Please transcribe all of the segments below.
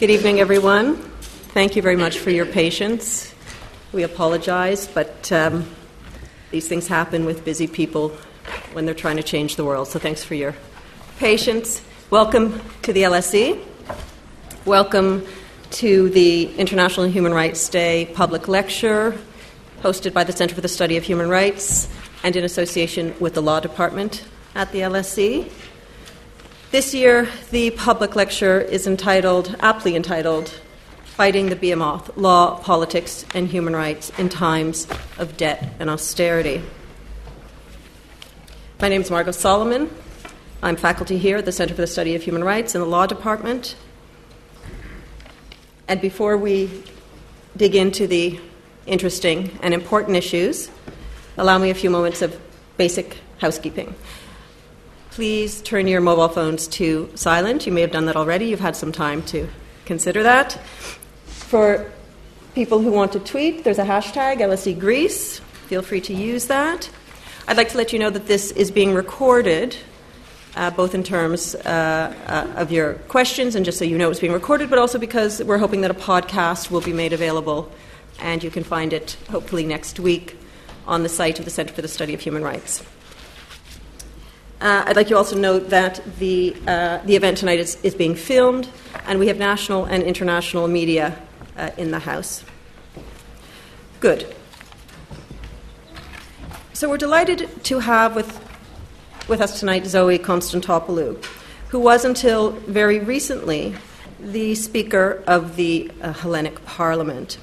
Good evening, everyone. Thank you very much for your patience. We apologize, but um, these things happen with busy people when they're trying to change the world. So thanks for your patience. Welcome to the LSE. Welcome to the International Human Rights Day public lecture hosted by the Center for the Study of Human Rights and in association with the Law Department at the LSE. This year, the public lecture is entitled, aptly entitled, Fighting the Behemoth Law, Politics, and Human Rights in Times of Debt and Austerity. My name is Margot Salomon. I'm faculty here at the Center for the Study of Human Rights in the Law Department. And before we dig into the interesting and important issues, allow me a few moments of basic housekeeping. Please turn your mobile phones to silent. You may have done that already. You've had some time to consider that. For people who want to tweet, there's a hashtag LSE Greece. Feel free to use that. I'd like to let you know that this is being recorded, uh, both in terms uh, uh, of your questions and just so you know it's being recorded, but also because we're hoping that a podcast will be made available and you can find it hopefully next week on the site of the Center for the Study of Human Rights. Uh, I'd like you also to note that the, uh, the event tonight is, is being filmed, and we have national and international media uh, in the House. Good. So we're delighted to have with, with us tonight Zoe Constantopoulou, who was until very recently the Speaker of the uh, Hellenic Parliament.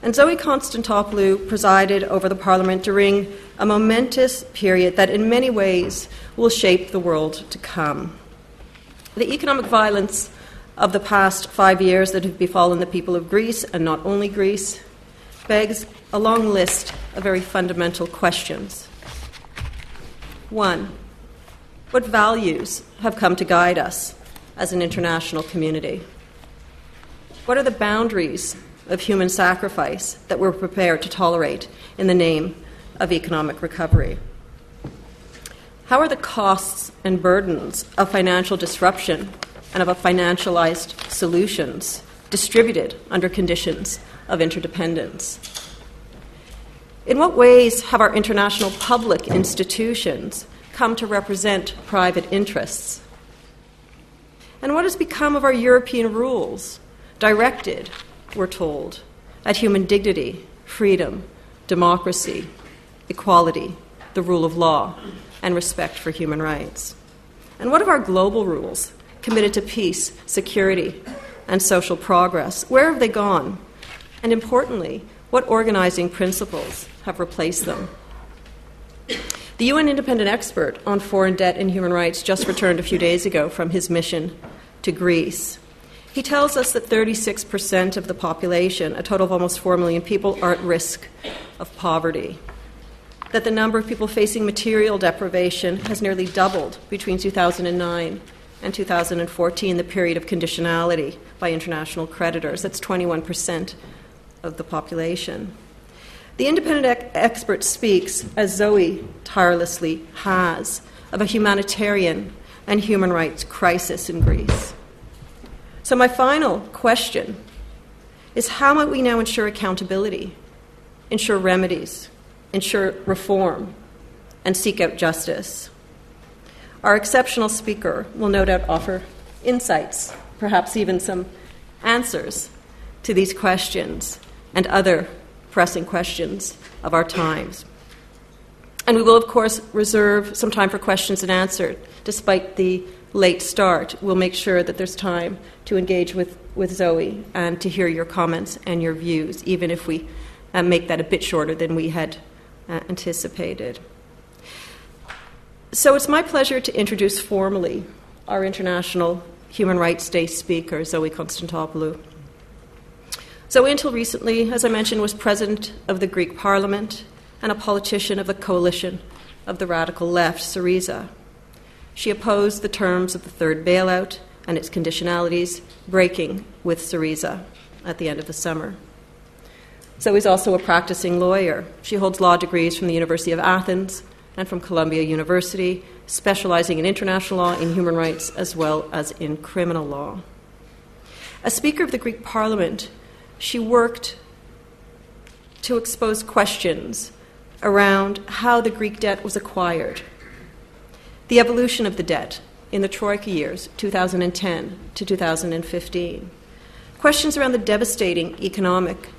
And Zoe Constantopoulou presided over the Parliament during a momentous period that, in many ways, will shape the world to come. The economic violence of the past five years that have befallen the people of Greece, and not only Greece, begs a long list of very fundamental questions. One, what values have come to guide us as an international community? What are the boundaries of human sacrifice that we're prepared to tolerate in the name of economic recovery? How are the costs and burdens of financial disruption and of financialized solutions distributed under conditions of interdependence? In what ways have our international public institutions come to represent private interests? And what has become of our European rules, directed we're told, at human dignity, freedom, democracy, equality, the rule of law, and respect for human rights? And what of our global rules committed to peace, security, and social progress? Where have they gone? And importantly, what organizing principles have replaced them? The UN independent expert on foreign debt and human rights just returned a few days ago from his mission to Greece. He tells us that 36% of the population, a total of almost 4 million people, are at risk of poverty. That the number of people facing material deprivation has nearly doubled between 2009 and 2014, the period of conditionality by international creditors. That's 21% of the population. The independent ec- expert speaks, as Zoe tirelessly has, of a humanitarian and human rights crisis in Greece. So, my final question is how might we now ensure accountability, ensure remedies, ensure reform, and seek out justice? Our exceptional speaker will no doubt offer insights, perhaps even some answers to these questions and other pressing questions of our times. And we will, of course, reserve some time for questions and answers, despite the late start. We'll make sure that there's time to engage with, with Zoe and to hear your comments and your views, even if we uh, make that a bit shorter than we had uh, anticipated. So it's my pleasure to introduce formally our International Human Rights Day speaker, Zoe Constantopoulou. Zoe, until recently, as I mentioned, was president of the Greek parliament and a politician of the coalition of the radical left, Syriza. She opposed the terms of the third bailout and its conditionalities, breaking with Syriza at the end of the summer. Zoe is also a practicing lawyer. She holds law degrees from the University of Athens and from Columbia University, specializing in international law, in human rights, as well as in criminal law. As Speaker of the Greek Parliament, she worked to expose questions around how the Greek debt was acquired, the evolution of the debt in the Troika years, 2010 to 2015, questions around the devastating economic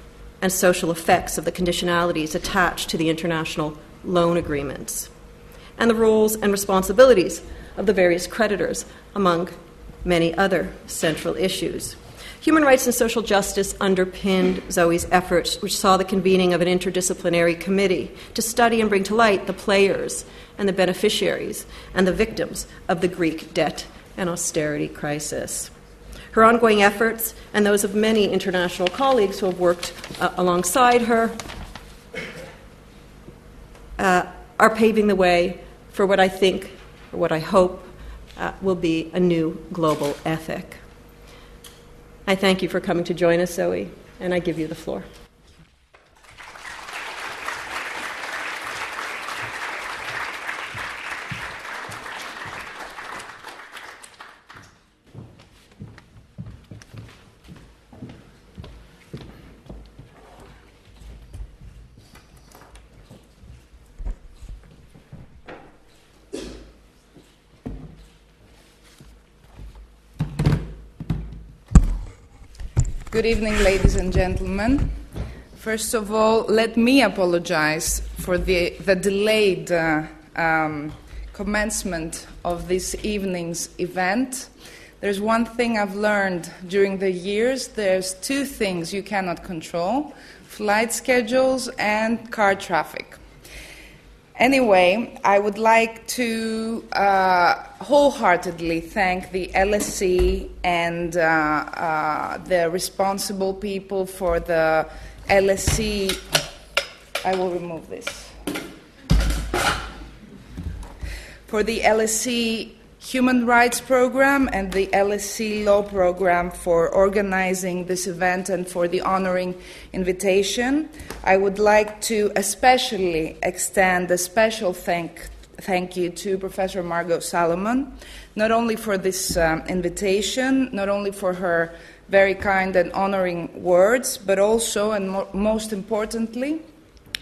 and social effects of the conditionalities attached to the international loan agreements, and the roles and responsibilities of the various creditors, among many other central issues. Human rights and social justice underpinned Zoe's efforts, which saw the convening of an interdisciplinary committee to study and bring to light the players and the beneficiaries and the victims of the Greek debt and austerity crisis. Her ongoing efforts and those of many international colleagues who have worked uh, alongside her uh, are paving the way for what I think, or what I hope, uh, will be a new global ethic. I thank you for coming to join us, Zoe, and I give you the floor. Good evening, ladies and gentlemen. First of all, let me apologize for the, the delayed uh, um, commencement of this evening's event. There's one thing I've learned during the years there's two things you cannot control flight schedules and car traffic. Anyway, I would like to uh, wholeheartedly thank the LSE and uh, uh, the responsible people for the LSE. I will remove this. For the LSE Human Rights Program and the LSE Law Program for organizing this event and for the honoring invitation. I would like to especially extend a special thank, thank you to Professor Margot Salomon, not only for this um, invitation, not only for her very kind and honoring words, but also, and mo- most importantly,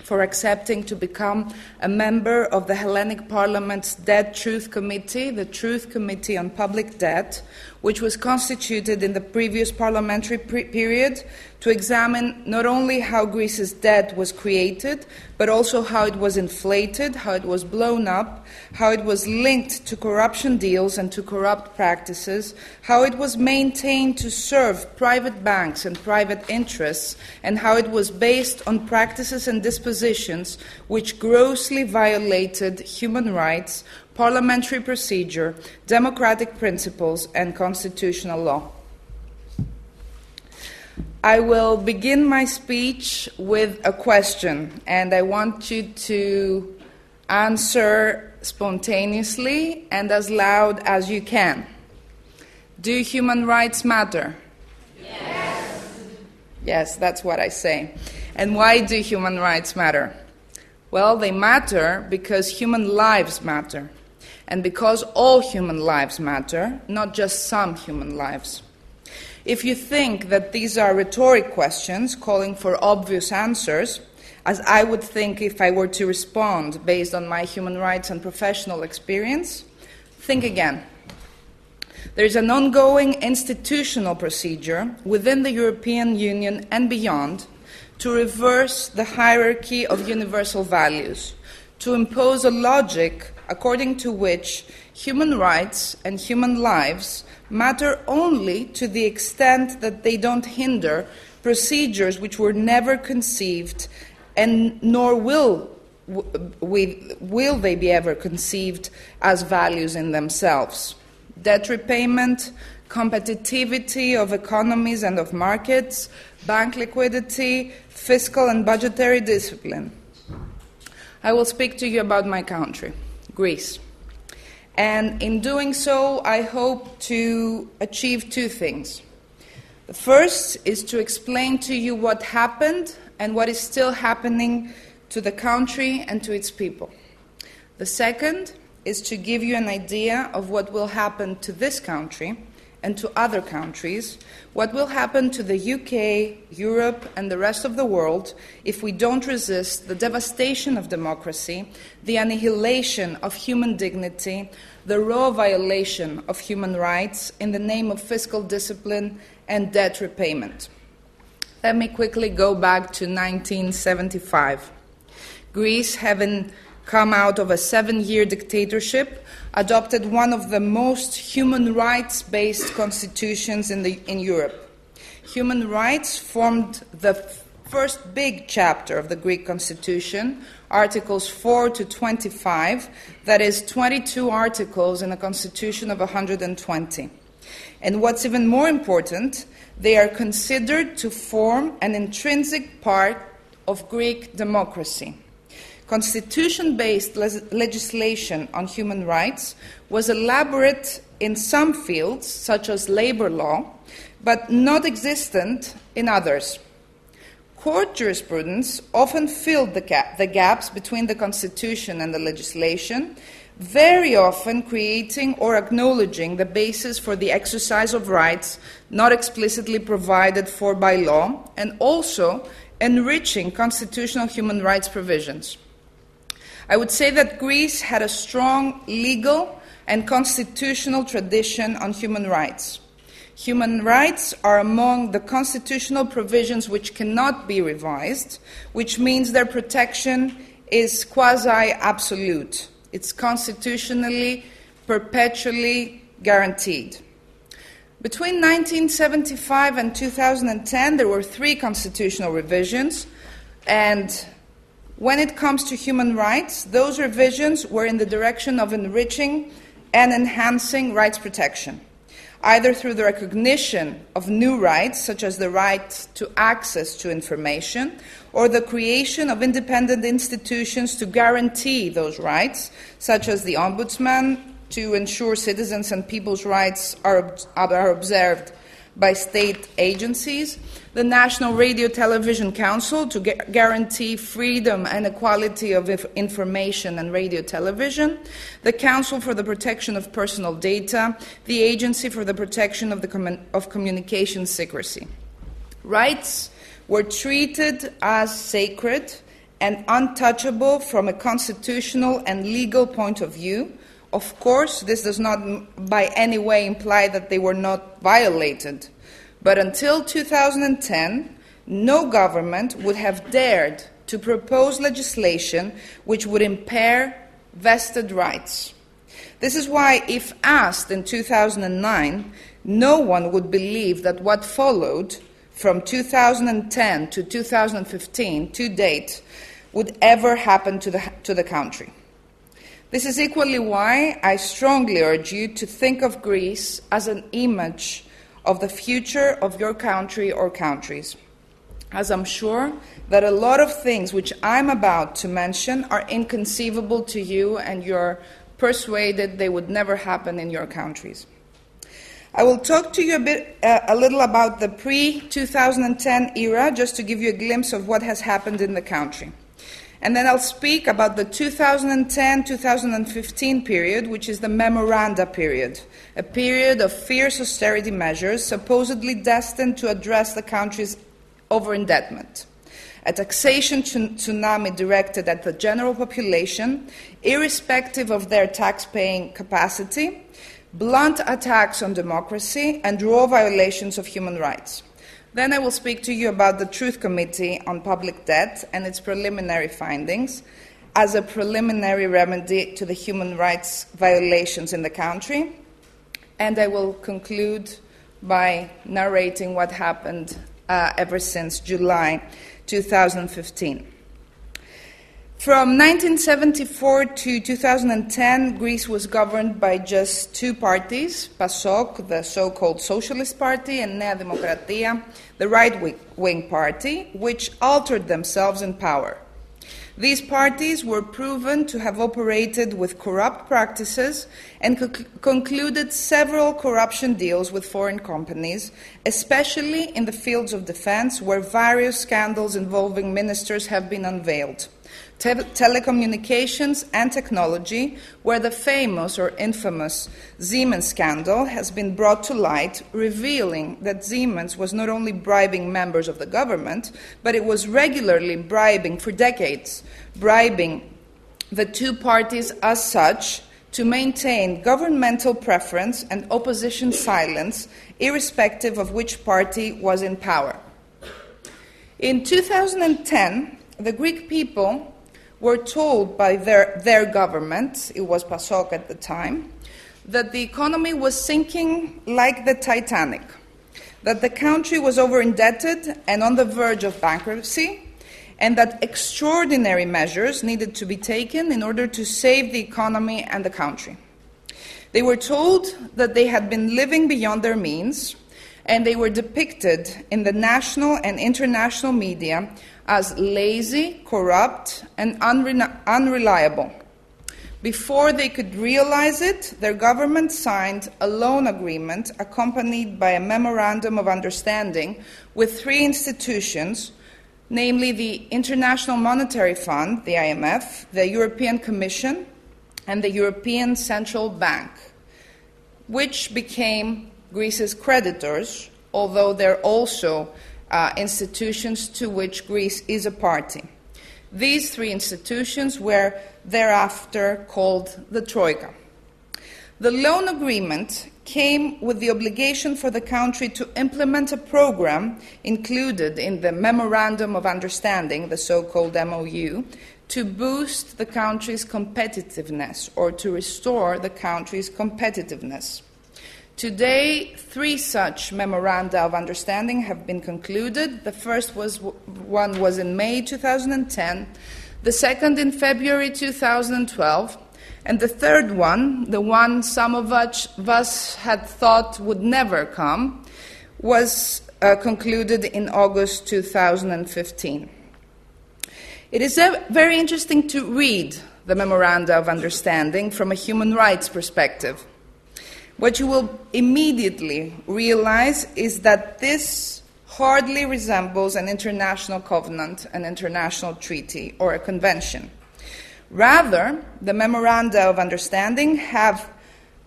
for accepting to become a member of the Hellenic Parliament's Debt Truth Committee, the Truth Committee on Public Debt, which was constituted in the previous parliamentary pre- period to examine not only how Greece's debt was created, but also how it was inflated, how it was blown up, how it was linked to corruption deals and to corrupt practices, how it was maintained to serve private banks and private interests, and how it was based on practices and dispositions which grossly violated human rights, parliamentary procedure, democratic principles, and constitutional law. I will begin my speech with a question, and I want you to answer spontaneously and as loud as you can. Do human rights matter? Yes. Yes, that's what I say. And why do human rights matter? Well, they matter because human lives matter, and because all human lives matter, not just some human lives. If you think that these are rhetoric questions calling for obvious answers, as I would think if I were to respond based on my human rights and professional experience, think again. There is an ongoing institutional procedure within the European Union and beyond to reverse the hierarchy of universal values, to impose a logic according to which human rights and human lives matter only to the extent that they don't hinder procedures which were never conceived and nor will we, will they be ever conceived as values in themselves. Debt repayment, competitivity of economies and of markets, bank liquidity, fiscal and budgetary discipline. I will speak to you about my country, Greece. And in doing so, I hope to achieve two things. The first is to explain to you what happened and what is still happening to the country and to its people. The second is to give you an idea of what will happen to this country and to other countries, what will happen to the UK, Europe, and the rest of the world if we don't resist the devastation of democracy, the annihilation of human dignity, the raw violation of human rights in the name of fiscal discipline and debt repayment. Let me quickly go back to 1975. Greece, having come out of a seven year dictatorship, adopted one of the most human rights based constitutions in, the, in Europe. Human rights formed the first big chapter of the Greek constitution, Articles 4 to 25, that is 22 articles in a constitution of 120. And what's even more important, they are considered to form an intrinsic part of Greek democracy. Constitution based legislation on human rights was elaborate in some fields, such as labor law, but not existent in others. Court jurisprudence often filled the, the gaps between the Constitution and the legislation, very often creating or acknowledging the basis for the exercise of rights not explicitly provided for by law, and also enriching constitutional human rights provisions. I would say that Greece had a strong legal and constitutional tradition on human rights. Human rights are among the constitutional provisions which cannot be revised, which means their protection is quasi absolute. It's constitutionally, perpetually guaranteed. Between 1975 and 2010, there were three constitutional revisions, and when it comes to human rights, those revisions were in the direction of enriching and enhancing rights protection either through the recognition of new rights, such as the right to access to information, or the creation of independent institutions to guarantee those rights, such as the Ombudsman, to ensure citizens and people's rights are, are observed by state agencies, the National Radio Television Council to gu- guarantee freedom and equality of information and radio television, the Council for the Protection of Personal Data, the Agency for the Protection of, the com- of Communication Secrecy. Rights were treated as sacred and untouchable from a constitutional and legal point of view of course, this does not by any way imply that they were not violated. But until 2010, no government would have dared to propose legislation which would impair vested rights. This is why, if asked in 2009, no one would believe that what followed from 2010 to 2015 to date would ever happen to the, to the country. This is equally why I strongly urge you to think of Greece as an image of the future of your country or countries. As I'm sure that a lot of things which I'm about to mention are inconceivable to you and you're persuaded they would never happen in your countries. I will talk to you a bit, uh, a little about the pre 2010 era, just to give you a glimpse of what has happened in the country. And then I'll speak about the 2010 2015 period, which is the memoranda period, a period of fierce austerity measures supposedly destined to address the country's over indebtedness. A taxation tsunami directed at the general population, irrespective of their tax paying capacity, blunt attacks on democracy, and raw violations of human rights. Then I will speak to you about the Truth Committee on Public Debt and its preliminary findings as a preliminary remedy to the human rights violations in the country. And I will conclude by narrating what happened uh, ever since July 2015. From 1974 to 2010, Greece was governed by just two parties PASOK, the so called Socialist Party, and Nea Demokratia, the right wing party, which altered themselves in power. These parties were proven to have operated with corrupt practices and co- concluded several corruption deals with foreign companies, especially in the fields of defense, where various scandals involving ministers have been unveiled. Te- telecommunications and technology, where the famous or infamous Siemens scandal has been brought to light, revealing that Siemens was not only bribing members of the government, but it was regularly bribing for decades, bribing the two parties as such to maintain governmental preference and opposition silence, irrespective of which party was in power. In 2010, the Greek people were told by their, their government, it was PASOK at the time, that the economy was sinking like the Titanic, that the country was over indebted and on the verge of bankruptcy, and that extraordinary measures needed to be taken in order to save the economy and the country. They were told that they had been living beyond their means, and they were depicted in the national and international media as lazy, corrupt, and unre- unreliable. Before they could realize it, their government signed a loan agreement accompanied by a memorandum of understanding with three institutions namely the International Monetary Fund, the IMF, the European Commission, and the European Central Bank, which became Greece's creditors, although they're also uh, institutions to which Greece is a party. These three institutions were thereafter called the Troika. The loan agreement came with the obligation for the country to implement a program included in the Memorandum of Understanding, the so called MOU, to boost the country's competitiveness or to restore the country's competitiveness. Today, three such memoranda of understanding have been concluded. The first was, one was in May 2010, the second in February 2012, and the third one, the one some of us had thought would never come, was uh, concluded in August 2015. It is uh, very interesting to read the Memoranda of Understanding from a human rights perspective. What you will immediately realize is that this hardly resembles an international covenant, an international treaty, or a convention. Rather, the memoranda of understanding have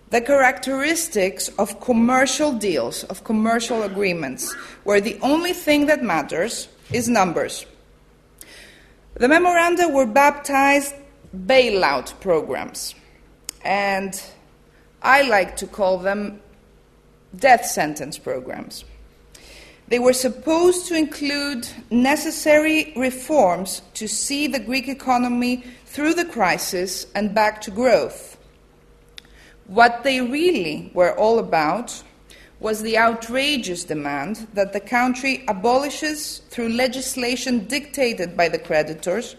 the characteristics of commercial deals, of commercial agreements, where the only thing that matters is numbers. The memoranda were baptized bailout programs, and I like to call them death sentence programs. They were supposed to include necessary reforms to see the Greek economy through the crisis and back to growth. What they really were all about was the outrageous demand that the country abolishes, through legislation dictated by the creditors,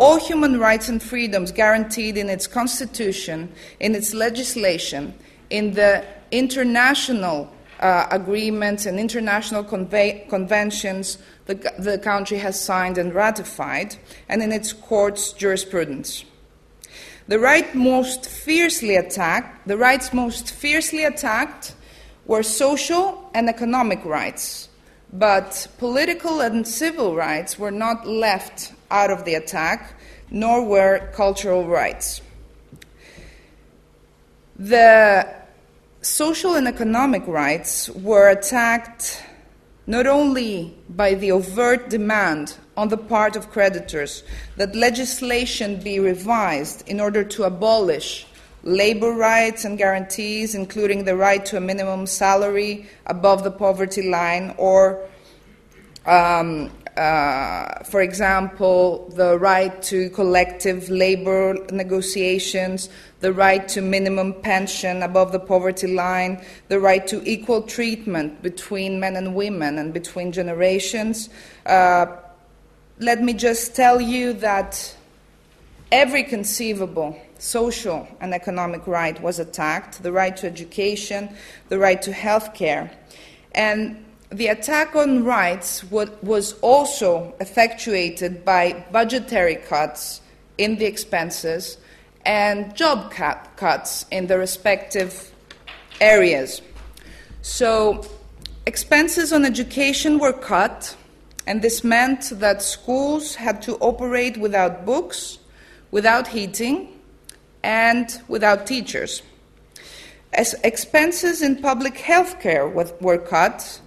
all human rights and freedoms guaranteed in its constitution, in its legislation, in the international uh, agreements and international conve- conventions the, the country has signed and ratified, and in its court's jurisprudence. The right most fiercely attacked, the rights most fiercely attacked were social and economic rights, but political and civil rights were not left out of the attack, nor were cultural rights. The social and economic rights were attacked not only by the overt demand on the part of creditors that legislation be revised in order to abolish labor rights and guarantees, including the right to a minimum salary above the poverty line, or um, uh, for example, the right to collective labor negotiations, the right to minimum pension above the poverty line, the right to equal treatment between men and women and between generations. Uh, let me just tell you that every conceivable social and economic right was attacked the right to education, the right to health care. And the attack on rights was also effectuated by budgetary cuts in the expenses and job cut, cuts in the respective areas. So, expenses on education were cut, And this meant that schools had to operate without books, without heating, and without teachers. As expenses in public health care were cut,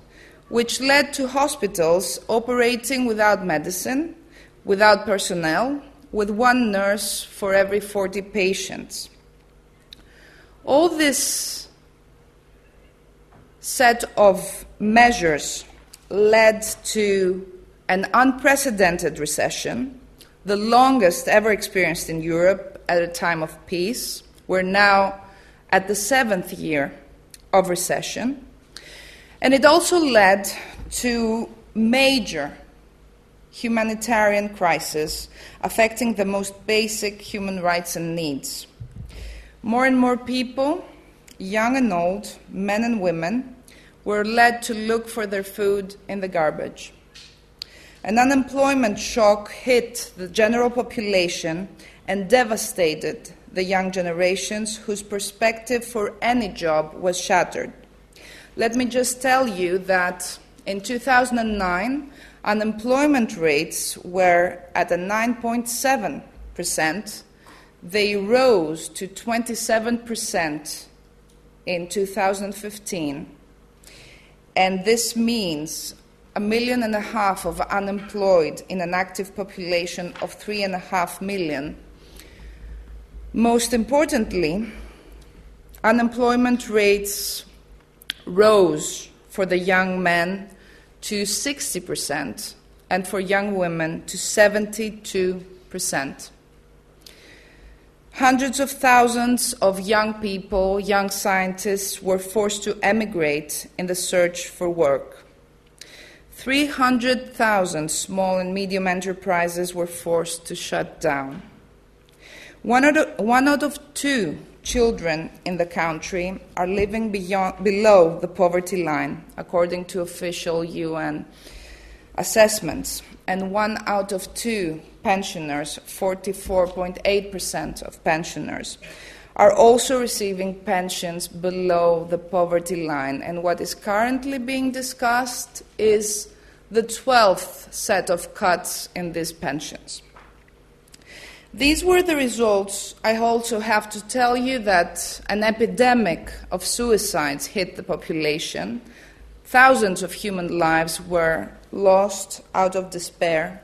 which led to hospitals operating without medicine, without personnel, with one nurse for every 40 patients. All this set of measures led to an unprecedented recession, the longest ever experienced in Europe at a time of peace. We're now at the seventh year of recession. And it also led to major humanitarian crisis affecting the most basic human rights and needs. More and more people, young and old, men and women, were led to look for their food in the garbage. An unemployment shock hit the general population and devastated the young generations whose perspective for any job was shattered. Let me just tell you that in 2009, unemployment rates were at a 9.7%. They rose to 27% in 2015. And this means a million and a half of unemployed in an active population of three and a half million. Most importantly, unemployment rates rose for the young men to 60% and for young women to 72%. Hundreds of thousands of young people, young scientists, were forced to emigrate in the search for work. 300,000 small and medium enterprises were forced to shut down. One out of, one out of two children in the country are living beyond, below the poverty line, according to official UN assessments, and one out of two pensioners, 44.8% of pensioners, are also receiving pensions below the poverty line. And what is currently being discussed is the 12th set of cuts in these pensions. These were the results. I also have to tell you that an epidemic of suicides hit the population. Thousands of human lives were lost out of despair.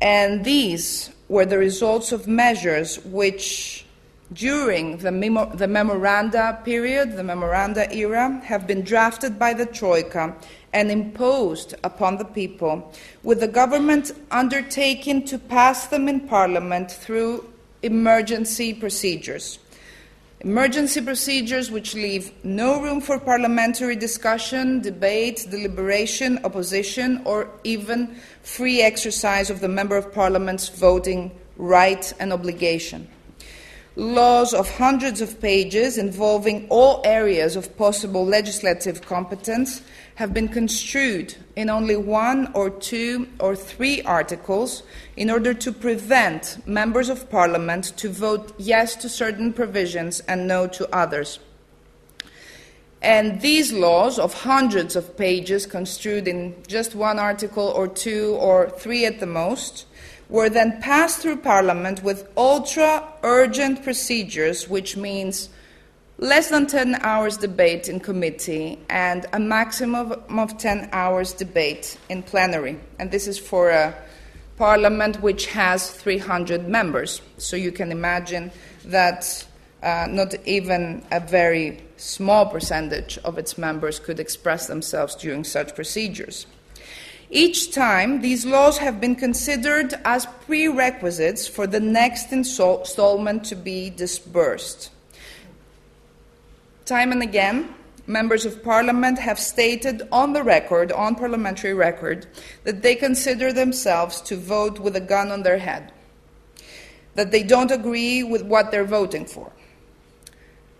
And these were the results of measures which, during the, memo- the memoranda period, the memoranda era, have been drafted by the Troika and imposed upon the people, with the government undertaking to pass them in Parliament through emergency procedures. Emergency procedures which leave no room for parliamentary discussion, debate, deliberation, opposition, or even free exercise of the Member of Parliament's voting right and obligation. Laws of hundreds of pages involving all areas of possible legislative competence have been construed in only one or two or three articles in order to prevent members of parliament to vote yes to certain provisions and no to others. And these laws of hundreds of pages construed in just one article or two or three at the most were then passed through parliament with ultra urgent procedures, which means less than 10 hours debate in committee and a maximum of 10 hours debate in plenary. And this is for a parliament which has 300 members. So you can imagine that uh, not even a very small percentage of its members could express themselves during such procedures. Each time, these laws have been considered as prerequisites for the next installment to be disbursed. Time and again, members of parliament have stated on the record, on parliamentary record, that they consider themselves to vote with a gun on their head, that they don't agree with what they're voting for.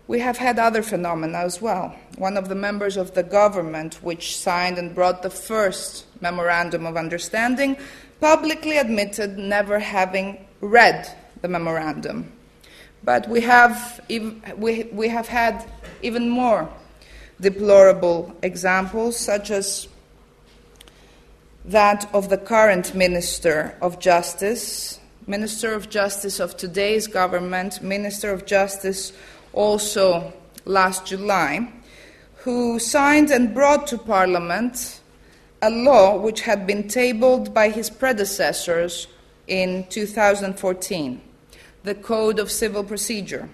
We have had other phenomena as well. One of the members of the government, which signed and brought the first memorandum of understanding, publicly admitted never having read the memorandum. But we have, we, we have had even more deplorable examples, such as that of the current Minister of Justice, Minister of Justice of today's government, Minister of Justice also last July, who signed and brought to Parliament a law which had been tabled by his predecessors in 2014, the Code of Civil Procedure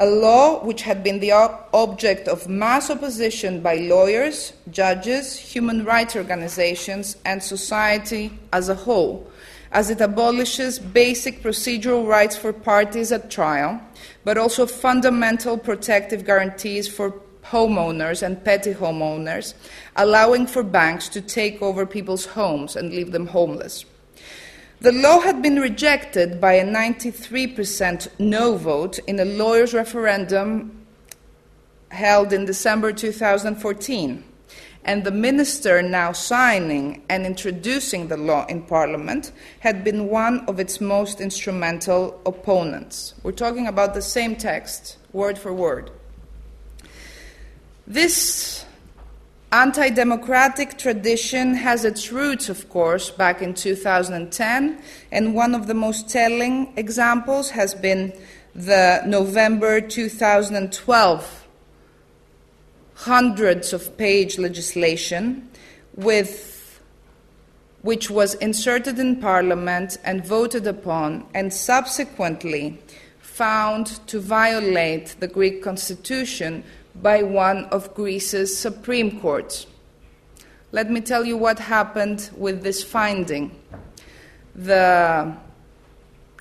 a law which had been the object of mass opposition by lawyers, judges, human rights organizations, and society as a whole, as it abolishes basic procedural rights for parties at trial, but also fundamental protective guarantees for homeowners and petty homeowners, allowing for banks to take over people's homes and leave them homeless. The law had been rejected by a 93% no vote in a lawyers' referendum held in December 2014. And the minister now signing and introducing the law in Parliament had been one of its most instrumental opponents. We're talking about the same text, word for word. This Anti democratic tradition has its roots, of course, back in 2010, and one of the most telling examples has been the November 2012 hundreds of page legislation with which was inserted in parliament and voted upon and subsequently found to violate the Greek constitution by one of Greece's Supreme Courts. Let me tell you what happened with this finding. The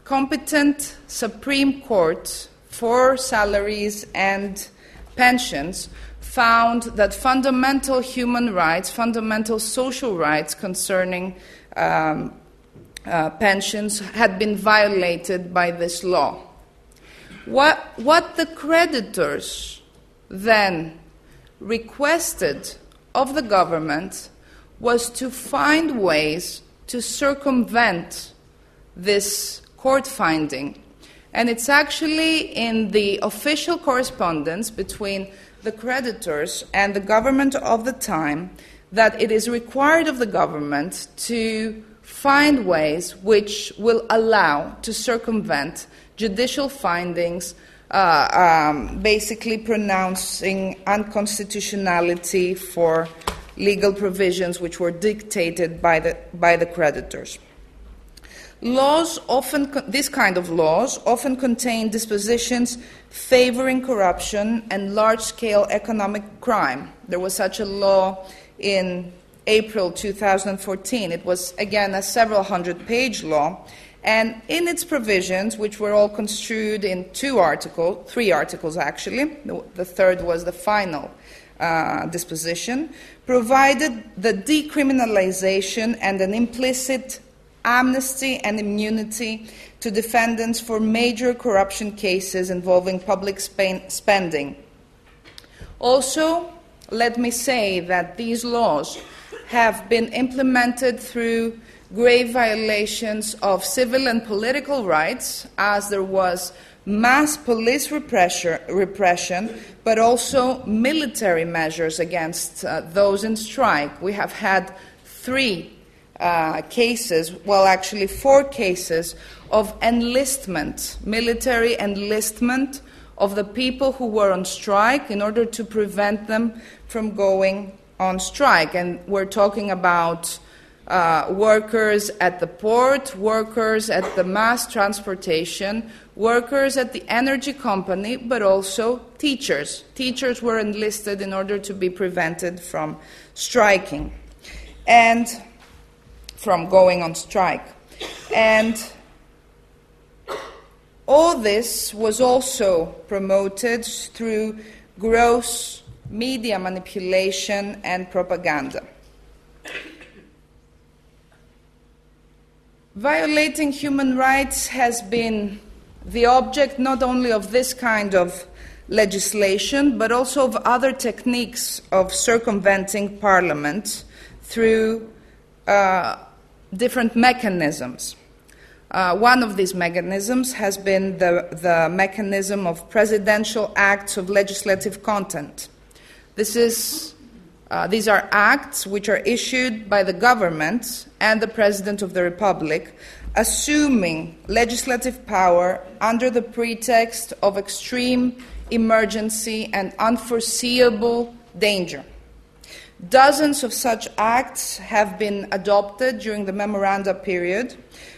competent Supreme Court for salaries and pensions found that fundamental human rights, fundamental social rights concerning um, uh, pensions had been violated by this law. What, what the creditors then requested of the government was to find ways to circumvent this court finding. And it's actually in the official correspondence between the creditors and the government of the time that it is required of the government to find ways which will allow to circumvent judicial findings uh, um, basically pronouncing unconstitutionality for legal provisions which were dictated by the, by the creditors. Laws often, this kind of laws often contain dispositions favoring corruption and large scale economic crime. There was such a law in April 2014. It was, again, a several hundred page law and in its provisions, which were all construed in two articles, three articles actually, the, third was the final uh, disposition, provided the decriminalization and an implicit amnesty and immunity to defendants for major corruption cases involving public spending. Also, let me say that these laws have been implemented through grave violations of civil and political rights, as there was mass police repression, but also military measures against uh, those in strike. We have had three uh, cases, well, actually, four cases of enlistment, military enlistment of the people who were on strike in order to prevent them from going on strike. And we're talking about uh, workers at the port, workers at the mass transportation, workers at the energy company, but also teachers. Teachers were enlisted in order to be prevented from striking and from going on strike. And all this was also promoted through gross media manipulation and propaganda. Violating human rights has been the object not only of this kind of legislation, but also of other techniques of circumventing Parliament through uh, different mechanisms. Uh, one of these mechanisms has been the, the mechanism of presidential acts of legislative content. This is Uh, these are acts which are issued by the government and the President of the Republic, assuming legislative power under the pretext of extreme emergency and unforeseeable danger. Dozens of such acts have been adopted during the memoranda period.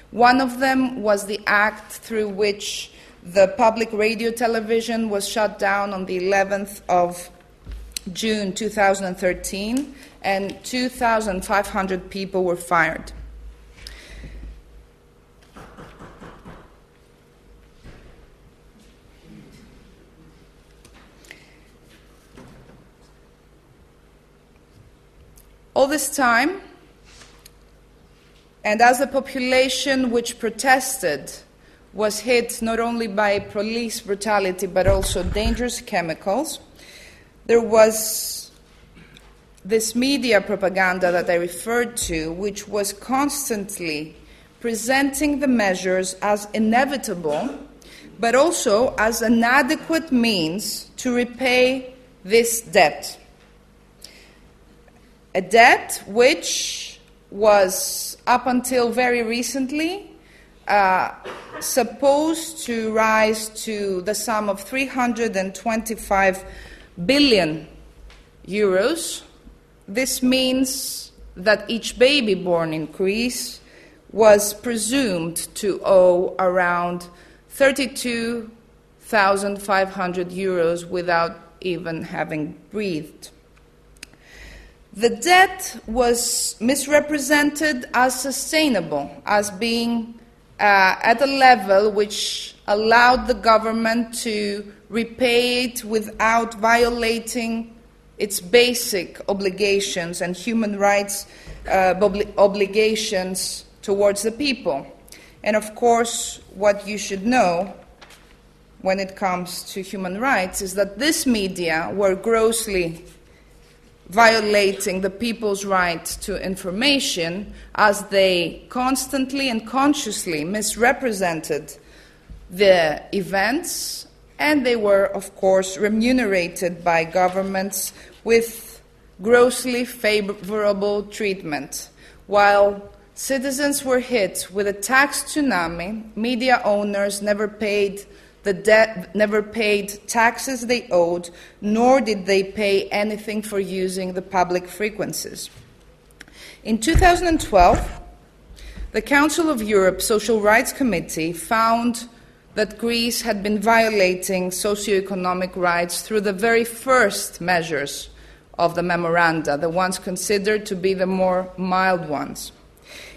One of them was the act through which the public radio television was shut down on the 11th of June 2013, and 2,500 people were fired. All this time, and as the population which protested was hit not only by police brutality but also dangerous chemicals, there was this media propaganda that I referred to, which was constantly presenting the measures as inevitable, but also as an adequate means to repay this debt. A debt which was, up until very recently, uh, supposed to rise to the sum of 325 billion euros. This means that each baby born in Greece was presumed to owe around 32,500 euros without even having breathed. The debt was misrepresented as sustainable, as being uh, at a level which allowed the government to repay it without violating its basic obligations and human rights uh, obligations towards the people. And of course, what you should know when it comes to human rights is that this media were grossly violating the people's right to information as they constantly and consciously misrepresented the events, and they were, of course, remunerated by governments with grossly favorable treatment. While citizens were hit with a tax tsunami, media owners never paid the debt never paid taxes they owed, nor did they pay anything for using the public frequencies. In 2012, the Council of Europe Social Rights Committee found that Greece had been violating socioeconomic rights through the very first measures of the memoranda, the ones considered to be the more mild ones.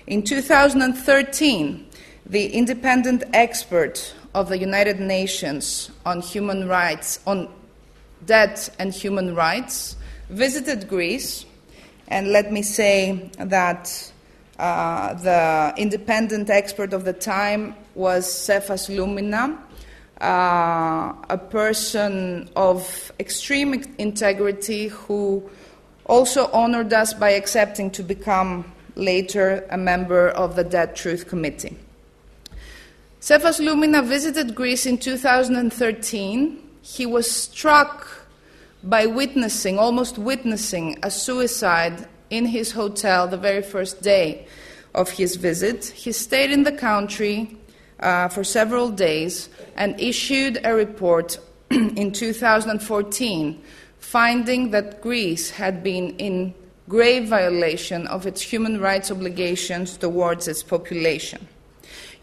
In 2013, the independent expert of the United Nations on human rights, on debt and human rights, visited Greece, and let me say that uh, the independent expert of the time was Cephas Lumina, uh, a person of extreme integrity who also honored us by accepting to become later a member of the Debt Truth Committee. Cephas Lumina visited Greece in 2013. He was struck by witnessing, almost witnessing, a suicide in his hotel the very first day of his visit. He stayed in the country uh, for several days and issued a report in 2014 finding that Greece had been in grave violation of its human rights obligations towards its population.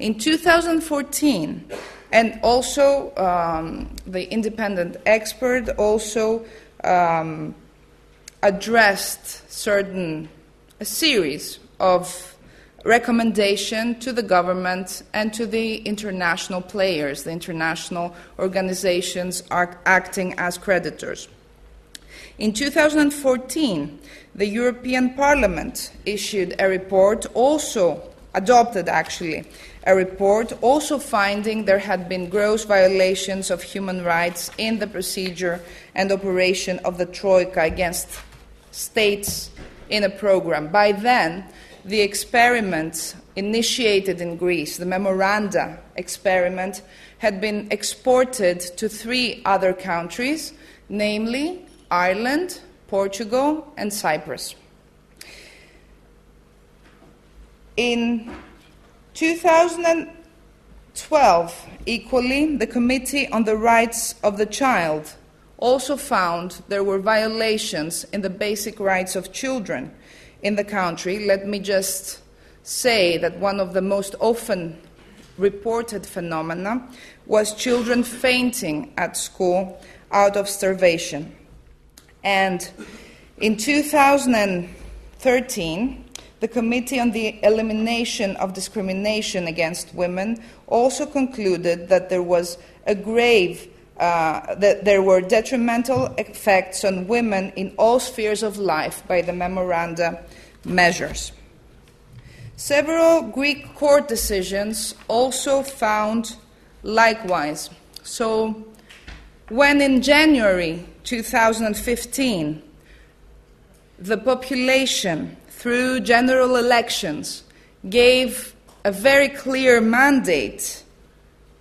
In 2014, and also um, the independent expert also um, addressed certain a series of recommendation to the government and to the international players, the international organizations acting as creditors. In 2014, the European Parliament issued a report, also adopted actually, a report also finding there had been gross violations of human rights in the procedure and operation of the Troika against states in a program. By then, the experiment initiated in Greece, the memoranda experiment, had been exported to three other countries, namely Ireland, Portugal, and Cyprus. In 2012, equally, the Committee on the Rights of the Child also found there were violations in the basic rights of children in the country. Let me just say that one of the most often reported phenomena was children fainting at school out of starvation. And in 2013, the Committee on the Elimination of Discrimination Against Women also concluded that there was a grave uh, that there were detrimental effects on women in all spheres of life by the memoranda measures. Several Greek court decisions also found likewise. So, when in January 2015 the population, through general elections, gave a very clear mandate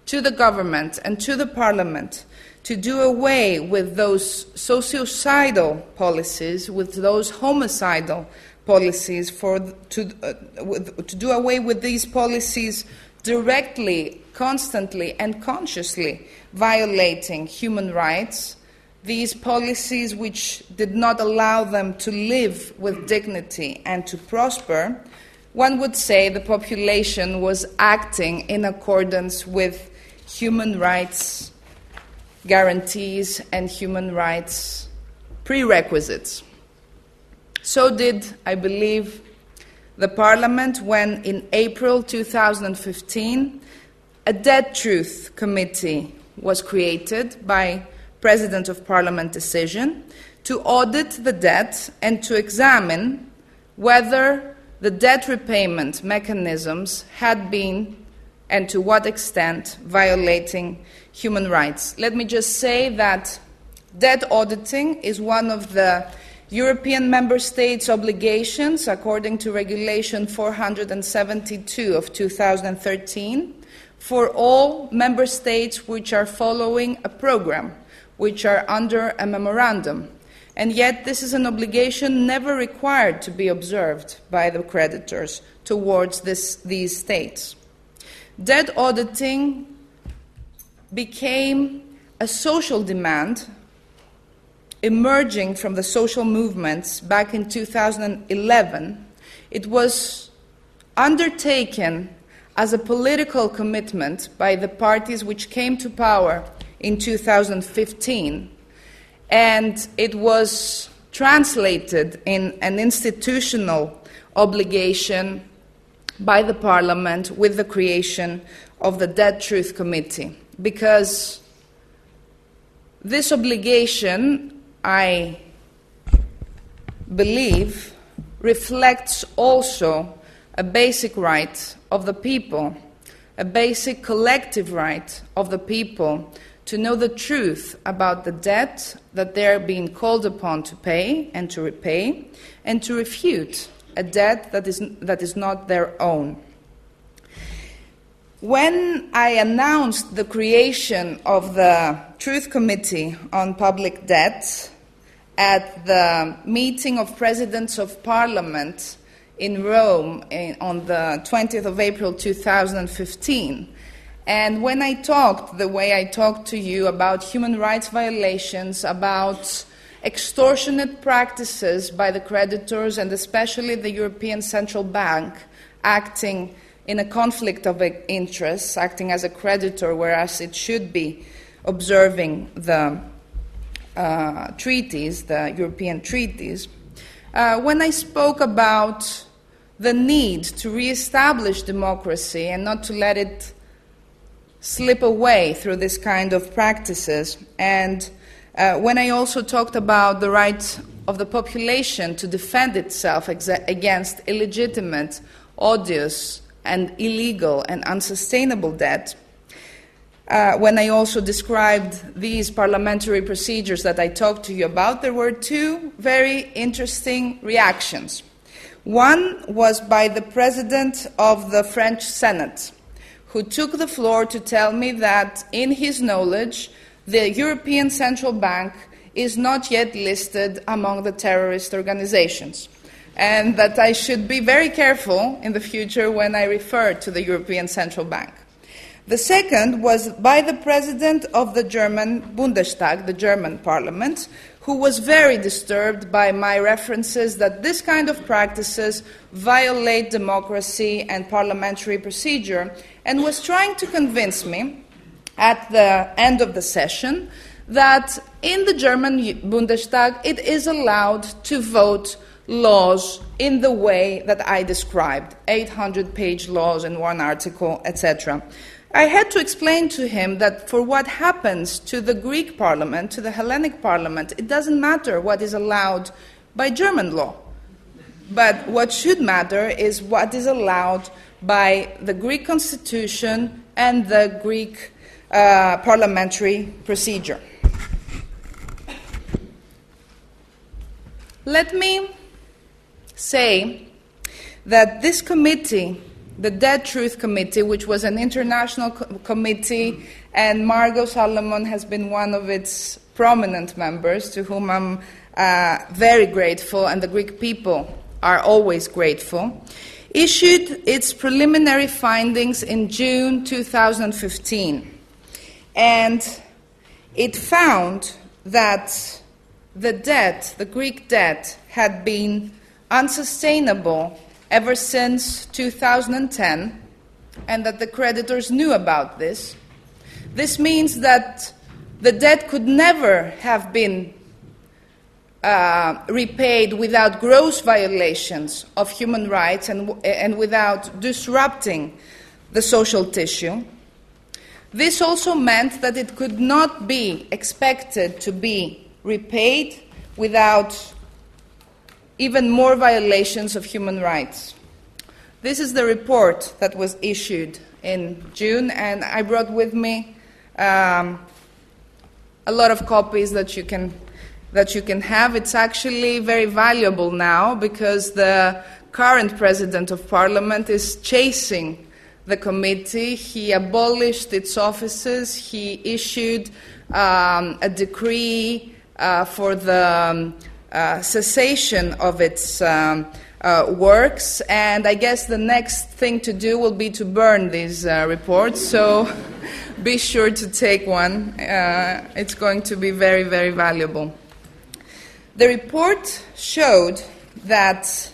to the government and to the parliament to do away with those sociocidal policies, with those homicidal policies, for, to, uh, with, to do away with these policies directly, constantly, and consciously violating human rights, these policies which did not allow them to live with dignity and to prosper, one would say the population was acting in accordance with human rights guarantees and human rights prerequisites. So did, I believe, the Parliament when, in April 2015, a Debt Truth Committee was created by President of Parliament decision to audit the debt and to examine whether the debt repayment mechanisms had been and to what extent violating human rights. Let me just say that debt auditing is one of the European member states' obligations according to Regulation 472 of 2013 for all member states which are following a program, which are under a memorandum. And yet, this is an obligation never required to be observed by the creditors towards this, these states. Debt auditing became a social demand emerging from the social movements back in 2011. It was undertaken as a political commitment by the parties which came to power in 2015, and it was translated in an institutional obligation by the Parliament with the creation of the Debt Truth Committee. Because this obligation, I believe, reflects also a basic right of the people, a basic collective right of the people to know the truth about the debt that they're being called upon to pay and to repay, and to refute a debt that is, that is not their own. When I announced the creation of the Truth Committee on Public Debt at the meeting of presidents of parliament in Rome in, on the 20th of April 2015, and when I talked the way I talked to you about human rights violations, about extortionate practices by the creditors and especially the European Central Bank acting in a conflict of interests, acting as a creditor, whereas it should be observing the uh, treaties, the European treaties. Uh, when I spoke about the need to re-establish democracy and not to let it slip away through this kind of practices, and uh, when I also talked about the right of the population to defend itself exa- against illegitimate, odious, and illegal and unsustainable debt, uh, when I also described these parliamentary procedures that I talked to you about, there were two very interesting reactions. One was by the president of the French Senate, who took the floor to tell me that, in his knowledge, the European Central Bank is not yet listed among the terrorist organizations, and that I should be very careful in the future when I refer to the European Central Bank. The second was by the president of the German Bundestag, the German parliament, who was very disturbed by my references that this kind of practices violate democracy and parliamentary procedure, and was trying to convince me at the end of the session that in the German Bundestag it is allowed to vote laws in the way that I described 800 page laws in one article, etc. I had to explain to him that for what happens to the Greek parliament, to the Hellenic parliament, it doesn't matter what is allowed by German law. But what should matter is what is allowed by the Greek constitution and the Greek uh, parliamentary procedure. Let me say that this committee the Debt Truth Committee, which was an international co- committee, and Margot Salomon has been one of its prominent members, to whom I'm uh, very grateful, and the Greek people are always grateful, issued its preliminary findings in June 2015. And it found that the debt, the Greek debt, had been unsustainable ever since 2010 and that the creditors knew about this. This means that the debt could never have been uh, repaid without gross violations of human rights and, and without disrupting the social tissue. This also meant that it could not be expected to be repaid without even more violations of human rights. This is the report that was issued in June, and I brought with me um, a lot of copies that you can that you can have. It's actually very valuable now because the current president of parliament is chasing the committee. He abolished its offices. He issued um, a decree uh, for the um, cessation of its um, uh, works, and I guess the next thing to do will be to burn these uh, reports. So be sure to take one. Uh, it's going to be very, very valuable. The report showed that,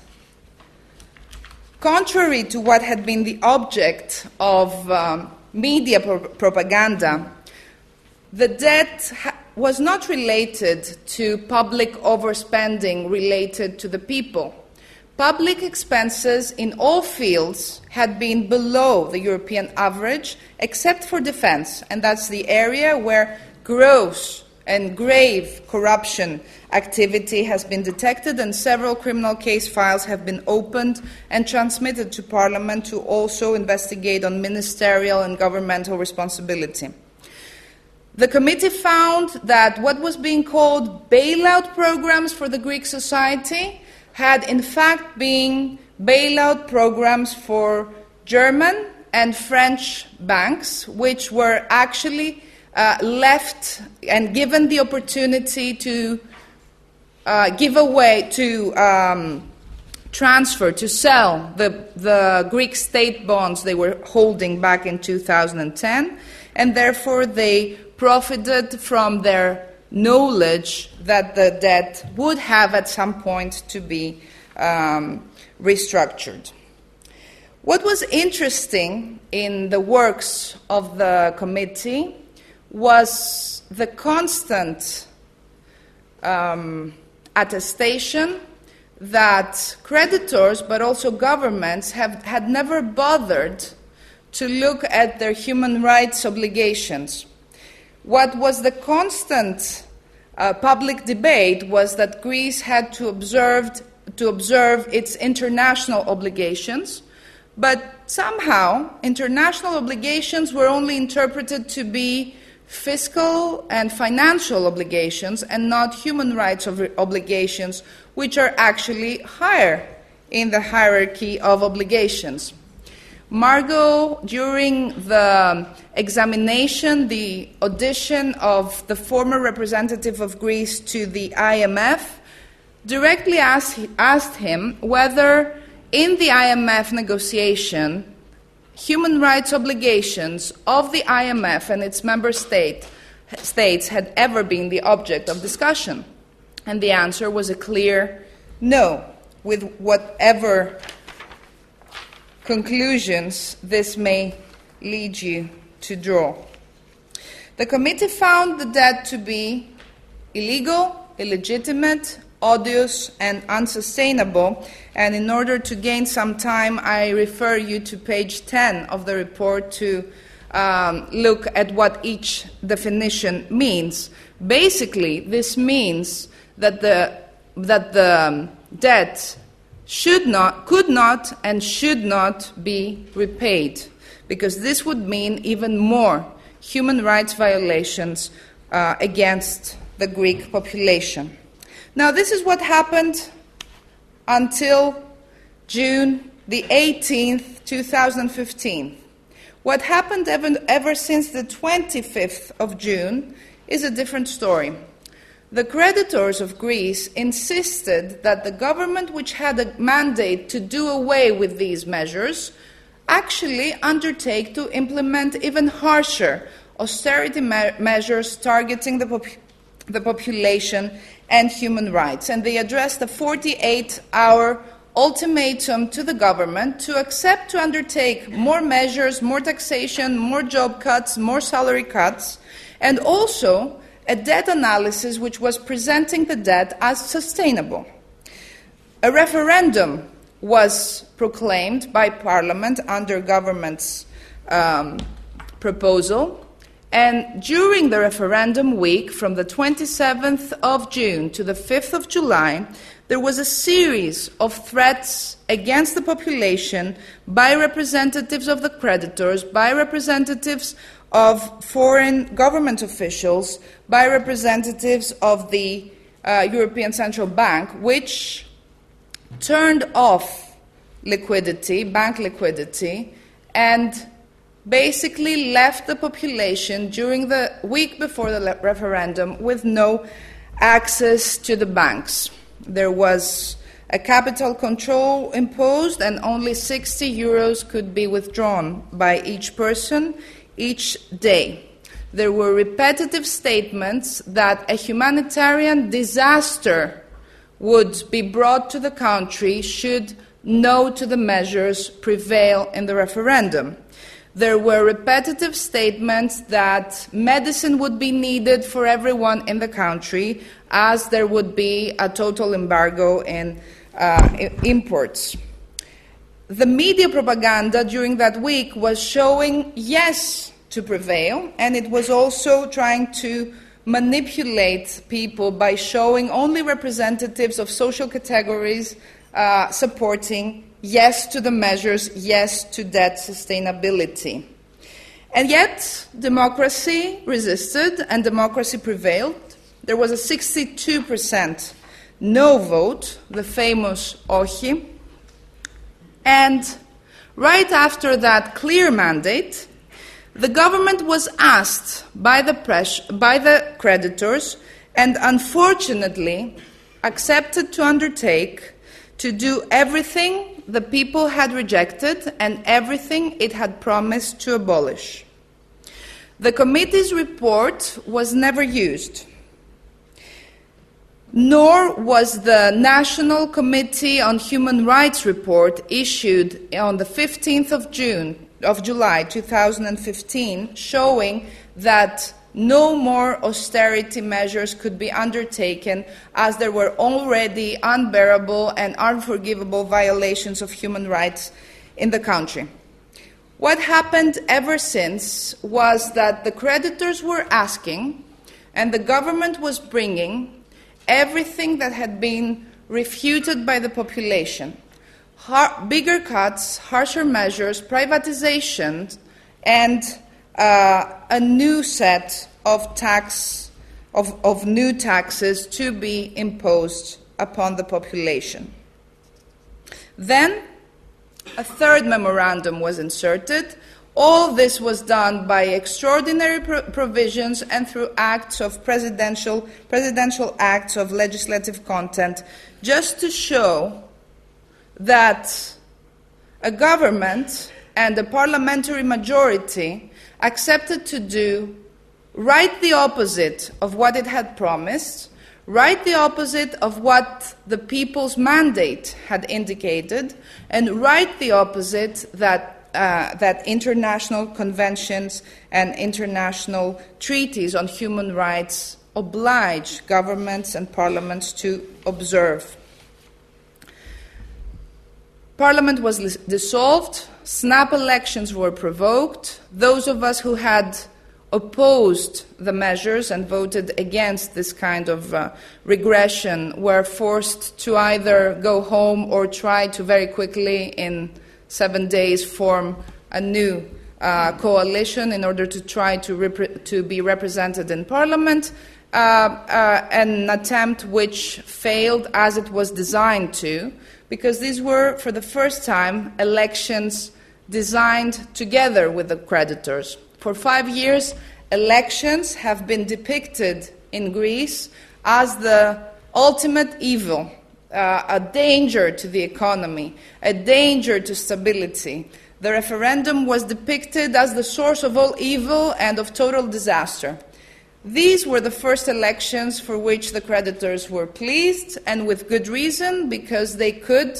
contrary to what had been the object of um, media pro- propaganda, the debt ha- was not related to public overspending related to the people. Public expenses in all fields had been below the European average, except for defense, and that's the area where gross and grave corruption activity has been detected, and several criminal case files have been opened and transmitted to Parliament to also investigate on ministerial and governmental responsibility. The committee found that what was being called bailout programs for the Greek society had in fact been bailout programs for German and French banks, which were actually uh, left and given the opportunity to uh, give away, to um, transfer, to sell the, the Greek state bonds they were holding back in 2010, and therefore they profited from their knowledge that the debt would have at some point to be um, restructured. What was interesting in the works of the committee was the constant um, attestation that creditors, but also governments, have, had never bothered to look at their human rights obligations what was the constant uh, public debate was that Greece had to observe, to observe its international obligations, but somehow international obligations were only interpreted to be fiscal and financial obligations and not human rights obligations, which are actually higher in the hierarchy of obligations. Margot, during the examination, the audition of the former representative of Greece to the IMF, directly asked, asked him whether in the IMF negotiation, human rights obligations of the IMF and its member state, states had ever been the object of discussion. And the answer was a clear no, with whatever conclusions this may lead you to draw. The committee found the debt to be illegal, illegitimate, odious, and unsustainable. And in order to gain some time, I refer you to page 10 of the report to um, look at what each definition means. Basically, this means that the, that the um, debt should not, could not, and should not be repaid, because this would mean even more human rights violations uh, against the Greek population. Now, this is what happened until June the 18th, 2015. What happened ever, ever since the 25th of June is a different story. The creditors of Greece insisted that the government, which had a mandate to do away with these measures, actually undertake to implement even harsher austerity me- measures targeting the, pop- the population and human rights. And they addressed a 48 hour ultimatum to the government to accept to undertake more measures, more taxation, more job cuts, more salary cuts, and also a debt analysis which was presenting the debt as sustainable. A referendum was proclaimed by Parliament under government's um, proposal. And during the referendum week, from the 27th of June to the 5th of July, there was a series of threats against the population by representatives of the creditors, by representatives of foreign government officials by representatives of the uh, European Central Bank, which turned off liquidity, bank liquidity, and basically left the population during the week before the referendum with no access to the banks. There was a capital control imposed, and only 60 euros could be withdrawn by each person each day. There were repetitive statements that a humanitarian disaster would be brought to the country should no to the measures prevail in the referendum. There were repetitive statements that medicine would be needed for everyone in the country, as there would be a total embargo in uh, imports the media propaganda during that week was showing yes to prevail, and it was also trying to manipulate people by showing only representatives of social categories uh, supporting yes to the measures, yes to debt sustainability. And yet, democracy resisted and democracy prevailed. There was a 62% no vote, the famous OCHI. And right after that clear mandate, the government was asked by the, by the creditors and unfortunately accepted to undertake to do everything the people had rejected and everything it had promised to abolish. The committee's report was never used nor was the National Committee on Human Rights report issued on the 15th of June of July 2015 showing that no more austerity measures could be undertaken as there were already unbearable and unforgivable violations of human rights in the country. What happened ever since was that the creditors were asking and the government was bringing everything that had been refuted by the population. Har- bigger cuts, harsher measures, privatization, and uh, a new set of tax of, of new taxes to be imposed upon the population. Then a third memorandum was inserted. All this was done by extraordinary pro- provisions and through acts of presidential, presidential acts of legislative content, just to show that a government and a parliamentary majority accepted to do right the opposite of what it had promised, right the opposite of what the people's mandate had indicated, and right the opposite that. Uh, that international conventions and international treaties on human rights oblige governments and parliaments to observe. Parliament was dissolved, snap elections were provoked. Those of us who had opposed the measures and voted against this kind of uh, regression were forced to either go home or try to very quickly, in seven days, form a new uh, coalition in order to try to, rep- to be represented in parliament. Uh, uh, an attempt which failed as it was designed to, because these were, for the first time, elections designed together with the creditors. For five years, elections have been depicted in Greece as the ultimate evil, uh, a danger to the economy, a danger to stability. The referendum was depicted as the source of all evil and of total disaster. These were the first elections for which the creditors were pleased, and with good reason, because they could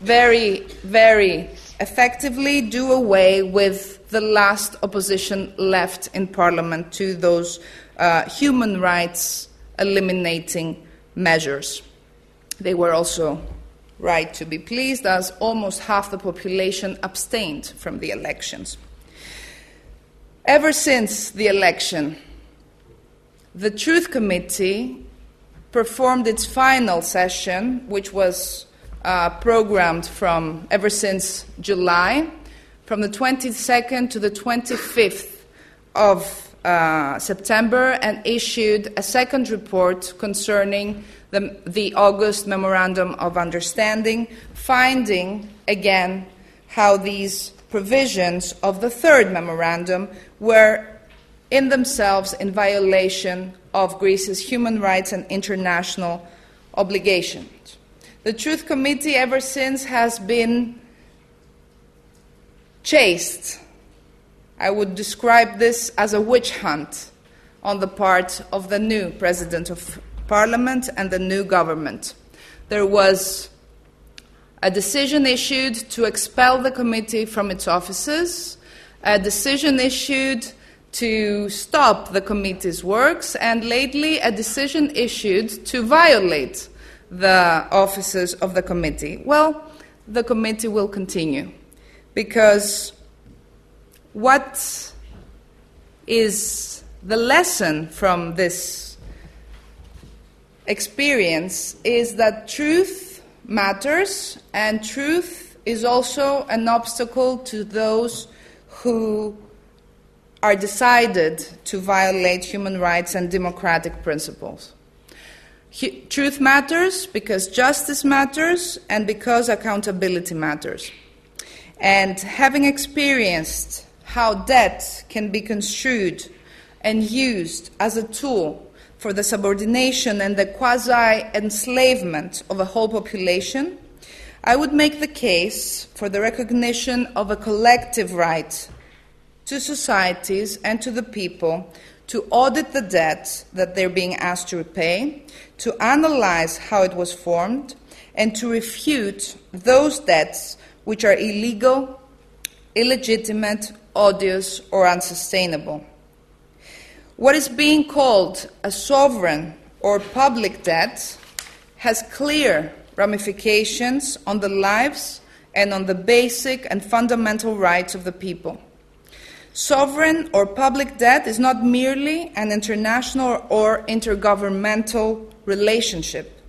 very, very effectively do away with the last opposition left in Parliament to those uh, human rights eliminating measures. They were also right to be pleased, as almost half the population abstained from the elections. Ever since the election, the Truth Committee performed its final session, which was uh, programmed from ever since July, from the 22nd to the 25th of uh, September, and issued a second report concerning the, the August Memorandum of Understanding, finding again how these provisions of the third memorandum were in themselves in violation of Greece's human rights and international obligations. The Truth Committee, ever since, has been chased. I would describe this as a witch hunt on the part of the new President of Parliament and the new government. There was a decision issued to expel the committee from its offices, a decision issued to stop the committee's works, and lately a decision issued to violate the offices of the committee. Well, the committee will continue because what is the lesson from this experience is that truth matters and truth is also an obstacle to those who are decided to violate human rights and democratic principles. truth matters because justice matters and because accountability matters. And having experienced how debt can be construed and used as a tool for the subordination and the quasi enslavement of a whole population, I would make the case for the recognition of a collective right to societies and to the people to audit the debt that they're being asked to repay, to analyze how it was formed, and to refute those debts which are illegal, illegitimate, odious, or unsustainable. What is being called a sovereign or public debt has clear ramifications on the lives and on the basic and fundamental rights of the people. Sovereign or public debt is not merely an international or intergovernmental relationship,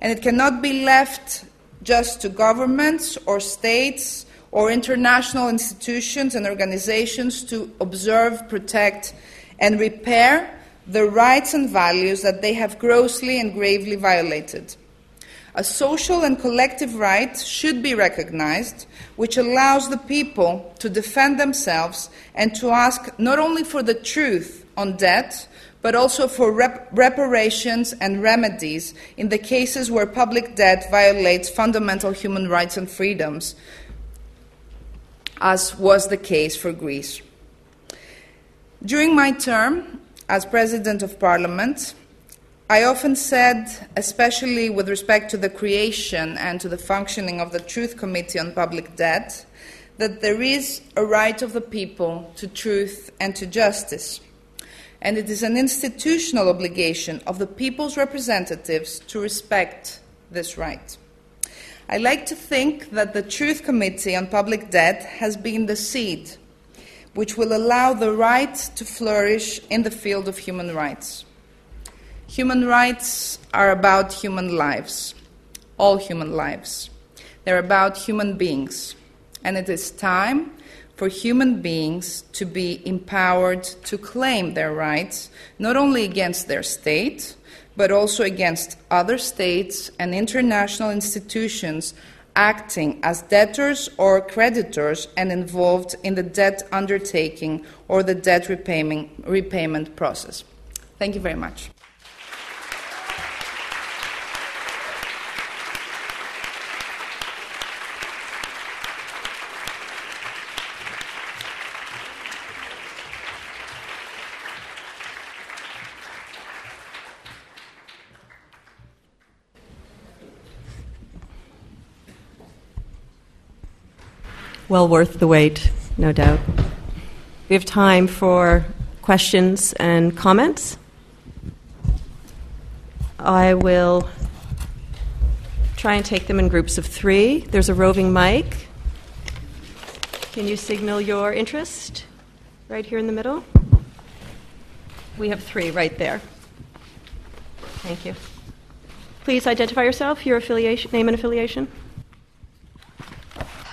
and it cannot be left just to governments or states or international institutions and organizations to observe, protect, and repair the rights and values that they have grossly and gravely violated. A social and collective right should be recognized, which allows the people to defend themselves and to ask not only for the truth on debt, but also for rep- reparations and remedies in the cases where public debt violates fundamental human rights and freedoms, as was the case for Greece. During my term as President of Parliament, I often said, especially with respect to the creation and to the functioning of the Truth Committee on Public Debt, that there is a right of the people to truth and to justice and it is an institutional obligation of the people's representatives to respect this right. I like to think that the Truth Committee on Public Debt has been the seed which will allow the right to flourish in the field of human rights. Human rights are about human lives, all human lives. They're about human beings. And it is time for human beings to be empowered to claim their rights, not only against their state, but also against other states and international institutions acting as debtors or creditors and involved in the debt undertaking or the debt repayment, repayment process. Thank you very much. Well worth the wait, no doubt. We have time for questions and comments. I will try and take them in groups of three. There's a roving mic. Can you signal your interest? Right here in the middle? We have three right there. Thank you. Please identify yourself, your affiliation, name and affiliation.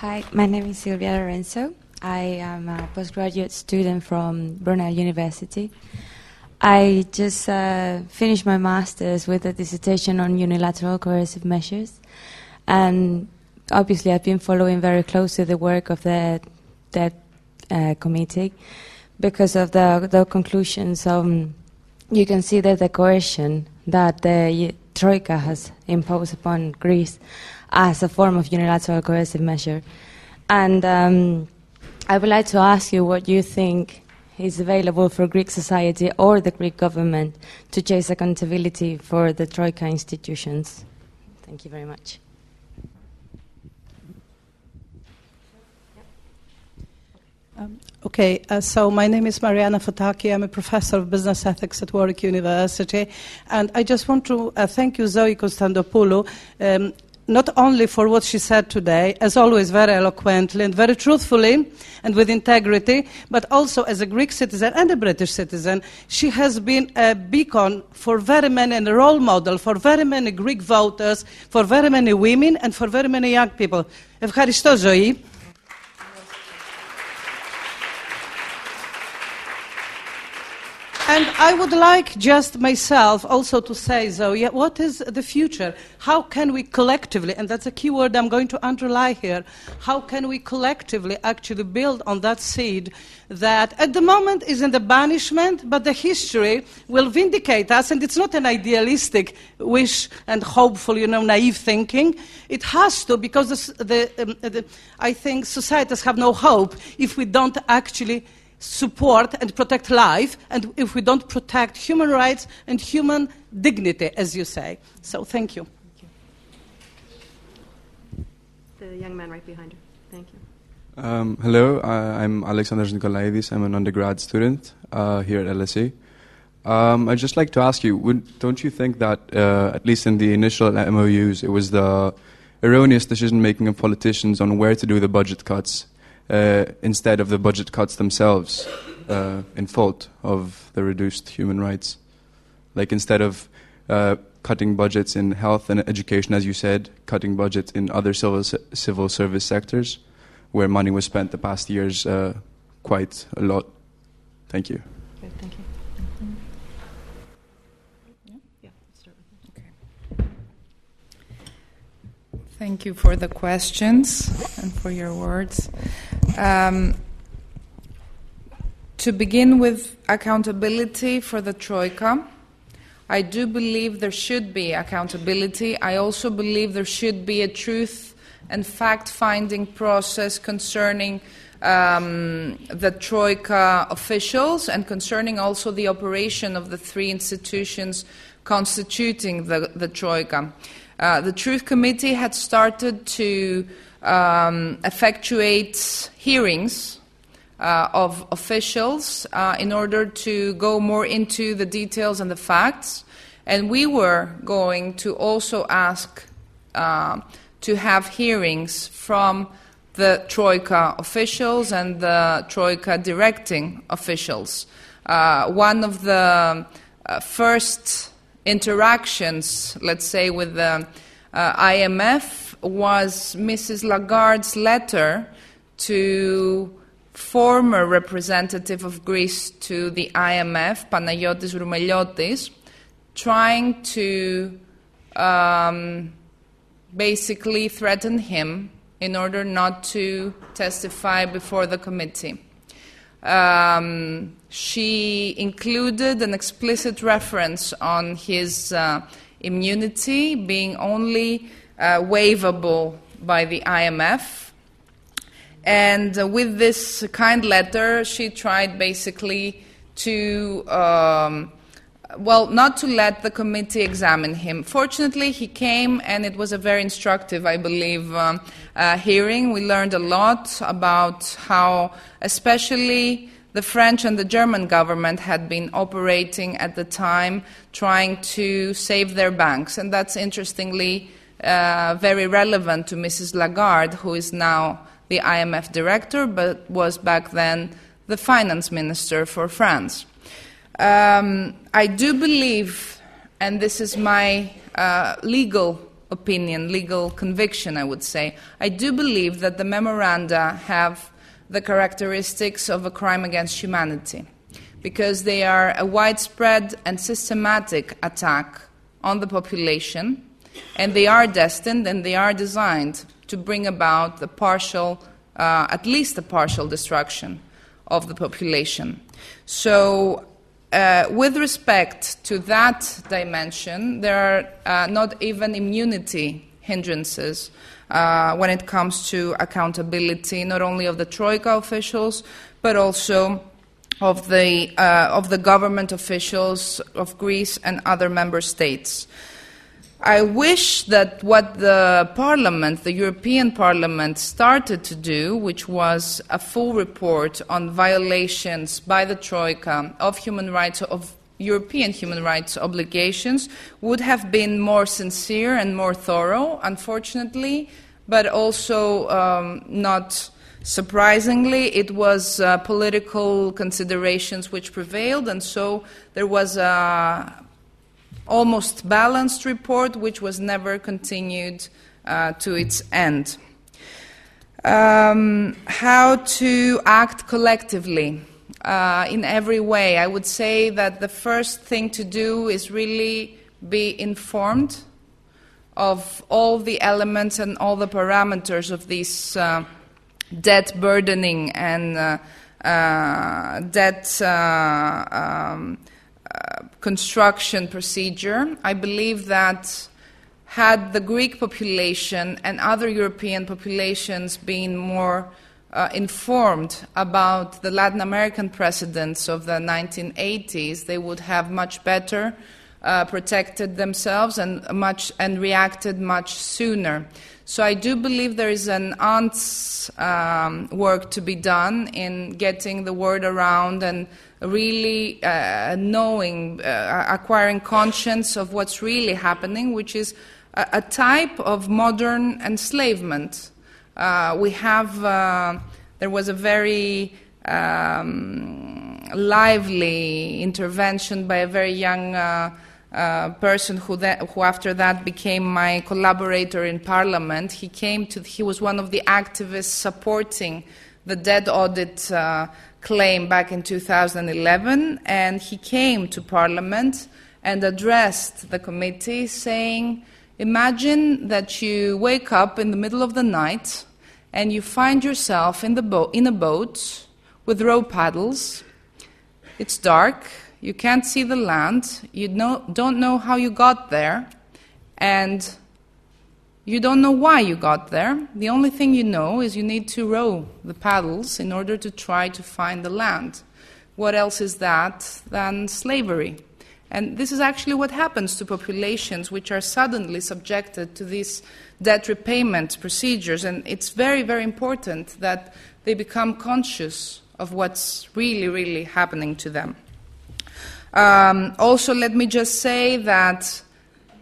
Hi, my name is Silvia Lorenzo. I am a postgraduate student from Brunel University. I just uh, finished my master's with a dissertation on unilateral coercive measures, and obviously I've been following very closely the work of the that uh, committee because of the the conclusions. Um, you can see that the coercion that the troika has imposed upon Greece as a form of unilateral coercive measure. And um, I would like to ask you what you think is available for Greek society or the Greek government to chase accountability for the Troika institutions. Thank you very much. Um, okay, uh, so my name is Marianna Fotaki. I'm a professor of business ethics at Warwick University. And I just want to uh, thank you, Zoe Konstantopoulou. Um, not only for what she said today, as always, very eloquently and very truthfully and with integrity, but also as a Greek citizen and a British citizen, she has been a beacon for very many and a role model for very many Greek voters, for very many women, and for very many young people. Ευχαριστώ, ζωή. And I would like just myself also to say, Zoe, what is the future? How can we collectively, and that's a key word I'm going to underline here, how can we collectively actually build on that seed that at the moment is in the banishment, but the history will vindicate us, and it's not an idealistic wish and hopeful, you know, naive thinking. It has to, because the, the, um, the I think societies have no hope if we don't actually support and protect life, and if we don't protect human rights and human dignity, as you say. So, thank you. Thank you. The young man right behind you. Thank you. Um, hello, uh, I'm Alexandros Nikolaidis. I'm an undergrad student uh, here at LSE. Um, I'd just like to ask you would, don't you think that, uh, at least in the initial MOUs, it was the erroneous decision making of politicians on where to do the budget cuts uh, instead of the budget cuts themselves uh, in fault of the reduced human rights. Like instead of uh, cutting budgets in health and education, as you said, cutting budgets in other civil, civil service sectors where money was spent the past years uh, quite a lot. Thank you. Okay, thank you. Thank you for the questions and for your words. Um, to begin with accountability for the Troika, I do believe there should be accountability. I also believe there should be a truth and fact finding process concerning um, the Troika officials and concerning also the operation of the three institutions constituting the, the Troika. Uh, the Truth Committee had started to um, effectuate hearings uh, of officials uh, in order to go more into the details and the facts. And we were going to also ask uh, to have hearings from the Troika officials and the Troika directing officials. Uh, one of the uh, first interactions, let's say, with the uh, IMF was Mrs. Lagarde's letter to former representative of Greece to the IMF, Panagiotis Roumeliotis, trying to um, basically threaten him in order not to testify before the committee. Um, she included an explicit reference on his uh, immunity being only uh, waivable by the IMF. And uh, with this kind letter, she tried basically to um, well, not to let the committee examine him. Fortunately, he came, and it was a very instructive, I believe, um, uh, hearing. We learned a lot about how, especially, the French and the German government had been operating at the time, trying to save their banks. And that's interestingly uh, very relevant to Mrs. Lagarde, who is now the IMF director, but was back then the finance minister for France. Um, I do believe, and this is my uh, legal opinion, legal conviction, I would say, I do believe that the memoranda have the characteristics of a crime against humanity because they are a widespread and systematic attack on the population, and they are destined and they are designed to bring about the partial, uh, at least the partial destruction of the population. So uh, with respect to that dimension, there are uh, not even immunity hindrances uh, when it comes to accountability, not only of the Troika officials, but also of the, uh, of the government officials of Greece and other member states. I wish that what the Parliament, the European Parliament, started to do, which was a full report on violations by the Troika of human rights, of European human rights obligations, would have been more sincere and more thorough, unfortunately, but also um, not surprisingly, it was uh, political considerations which prevailed, and so there was a almost balanced report, which was never continued uh, to its end. Um, how to act collectively uh, in every way. I would say that the first thing to do is really be informed of all the elements and all the parameters of this uh, debt burdening and uh, uh debt uh, um, construction procedure. I believe that had the Greek population and other European populations been more uh, informed about the Latin American precedents of the 1980s, they would have much better uh, protected themselves and much and reacted much sooner. So I do believe there is an ant's um, work to be done in getting the word around and really uh, knowing, uh, acquiring conscience of what's really happening, which is a, a type of modern enslavement. Uh, we have, uh, there was a very um, lively intervention by a very young uh, uh, person who, that, who after that became my collaborator in parliament. He came to, he was one of the activists supporting the debt audit uh, claim back in 2011, and he came to Parliament and addressed the committee saying Imagine that you wake up in the middle of the night and you find yourself in, bo- in a boat with row paddles. It's dark, you can't see the land, you don't know how you got there, and you don't know why you got there. The only thing you know is you need to row the paddles in order to try to find the land. What else is that than slavery? And this is actually what happens to populations which are suddenly subjected to these debt repayment procedures. And it's very, very important that they become conscious of what's really, really happening to them. Um, also, let me just say that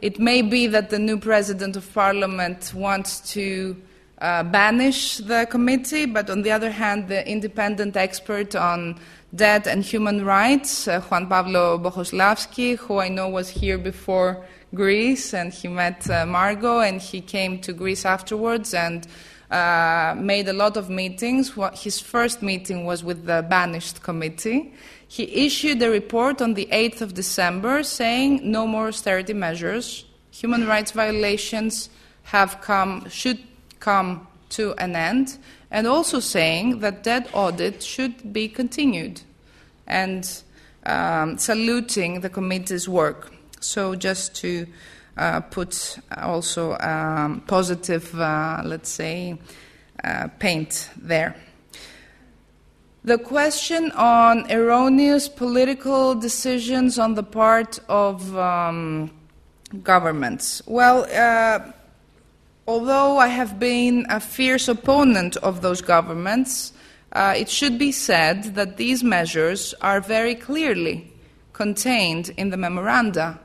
it may be that the new president of parliament wants to uh, banish the committee, but on the other hand, the independent expert on debt and human rights, uh, Juan Pablo Bohoslavsky, who I know was here before Greece, and he met uh, Margot, and he came to Greece afterwards and uh, made a lot of meetings. His first meeting was with the banished committee. He issued a report on the 8th of December saying no more austerity measures. Human rights violations have come, should come to an end, and also saying that debt audit should be continued, and um, saluting the committee's work. So, just to uh, put also um, positive, uh, let's say, uh, paint there. The question on erroneous political decisions on the part of um, governments. Well, uh, although I have been a fierce opponent of those governments, uh, it should be said that these measures are very clearly contained in the memoranda.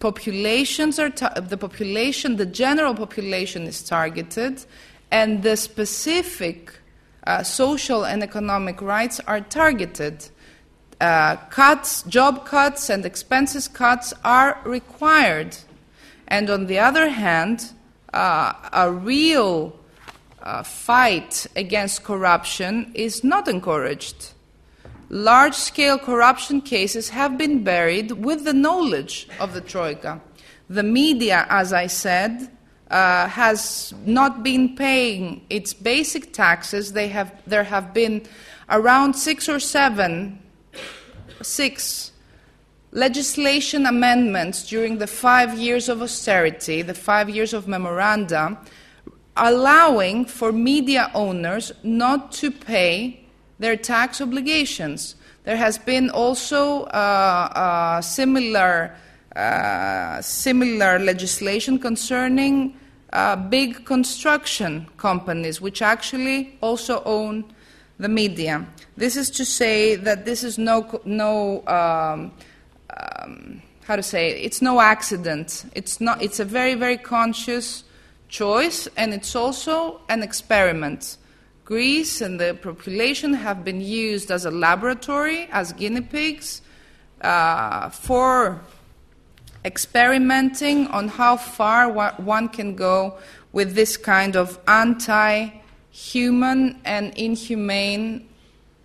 Populations are ta- the population, the general population is targeted, and the specific uh, social and economic rights are targeted. Uh, cuts, job cuts, and expenses cuts are required. And on the other hand, uh, a real uh, fight against corruption is not encouraged. Large scale corruption cases have been buried with the knowledge of the Troika. The media, as I said, uh, has not been paying its basic taxes. They have, there have been around six or seven, six legislation amendments during the five years of austerity, the five years of memoranda, allowing for media owners not to pay their tax obligations. There has been also uh, uh, similar, uh, similar legislation concerning uh, big construction companies, which actually also own the media. This is to say that this is no, no um, um, how to say, it? it's no accident. It's, not, it's a very, very conscious choice, and it's also an experiment. Greece and the population have been used as a laboratory, as guinea pigs, uh, for experimenting on how far one can go with this kind of anti human and inhumane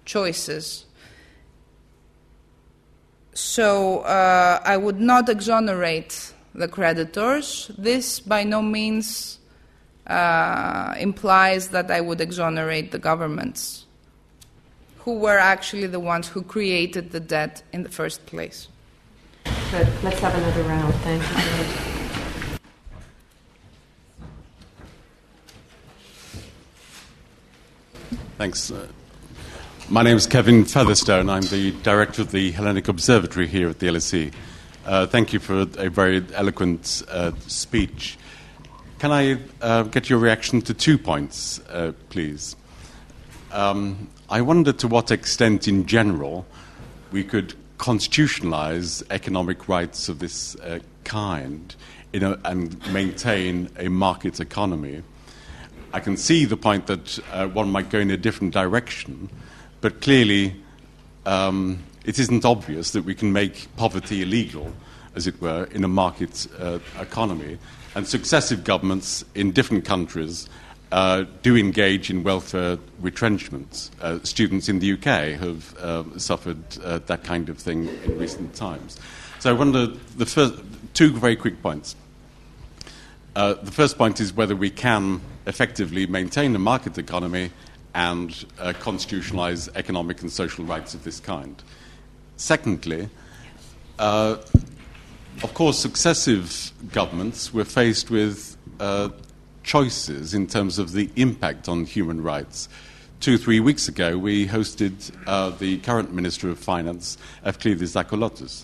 choices. So uh, I would not exonerate the creditors. This by no means uh, implies that I would exonerate the governments, who were actually the ones who created the debt in the first place. Good. Let's have another round. Thank you. Thanks. Uh, my name is Kevin Featherstone. I'm the director of the Hellenic Observatory here at the LSE. Uh, thank you for a very eloquent uh, speech. Can I uh, get your reaction to two points, uh, please? Um, I wonder to what extent, in general, we could constitutionalize economic rights of this uh, kind a, and maintain a market economy. I can see the point that uh, one might go in a different direction, but clearly um, it isn't obvious that we can make poverty illegal, as it were, in a market uh, economy. And successive governments in different countries uh, do engage in welfare retrenchments. Uh, students in the UK have uh, suffered that kind of thing in recent times. So I wonder the first two very quick points. Uh, the first point is whether we can effectively maintain a market economy and uh, constitutionalize economic and social rights of this kind. Secondly, of course, successive governments were faced with choices in terms of the impact on human rights. Two, three weeks ago, we hosted uh, the current Minister of Finance, Evklidis Tsakalotos.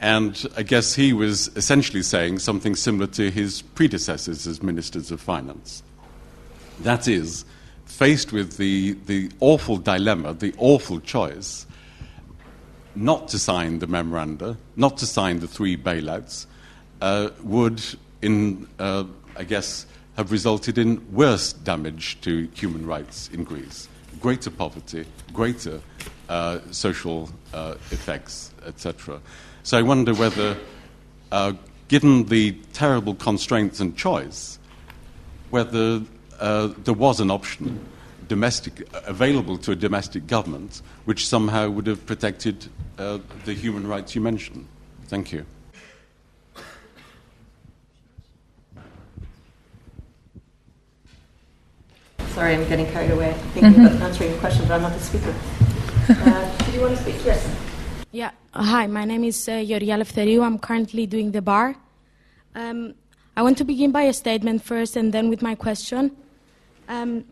And I guess he was essentially saying something similar to his predecessors as ministers of finance. That is, faced with the, the awful dilemma, the awful choice, not to sign the memoranda, not to sign the three bailouts, uh, would, in, uh, I guess, have resulted in worse damage to human rights in Greece, greater poverty, greater uh, social uh, effects, etc. So I wonder whether, uh, given the terrible constraints and choice, whether uh, there was an option domestic, available to a domestic government which somehow would have protected uh, the human rights you mentioned. Thank you. Sorry, I'm getting carried away thinking mm-hmm. about answering your question, but I'm not the speaker. Uh, do you want to speak? Yes. Yeah. Hi, my name is uh, Yoria Lefteriou. I'm currently doing the bar. Um, I want to begin by a statement first and then with my question. Um,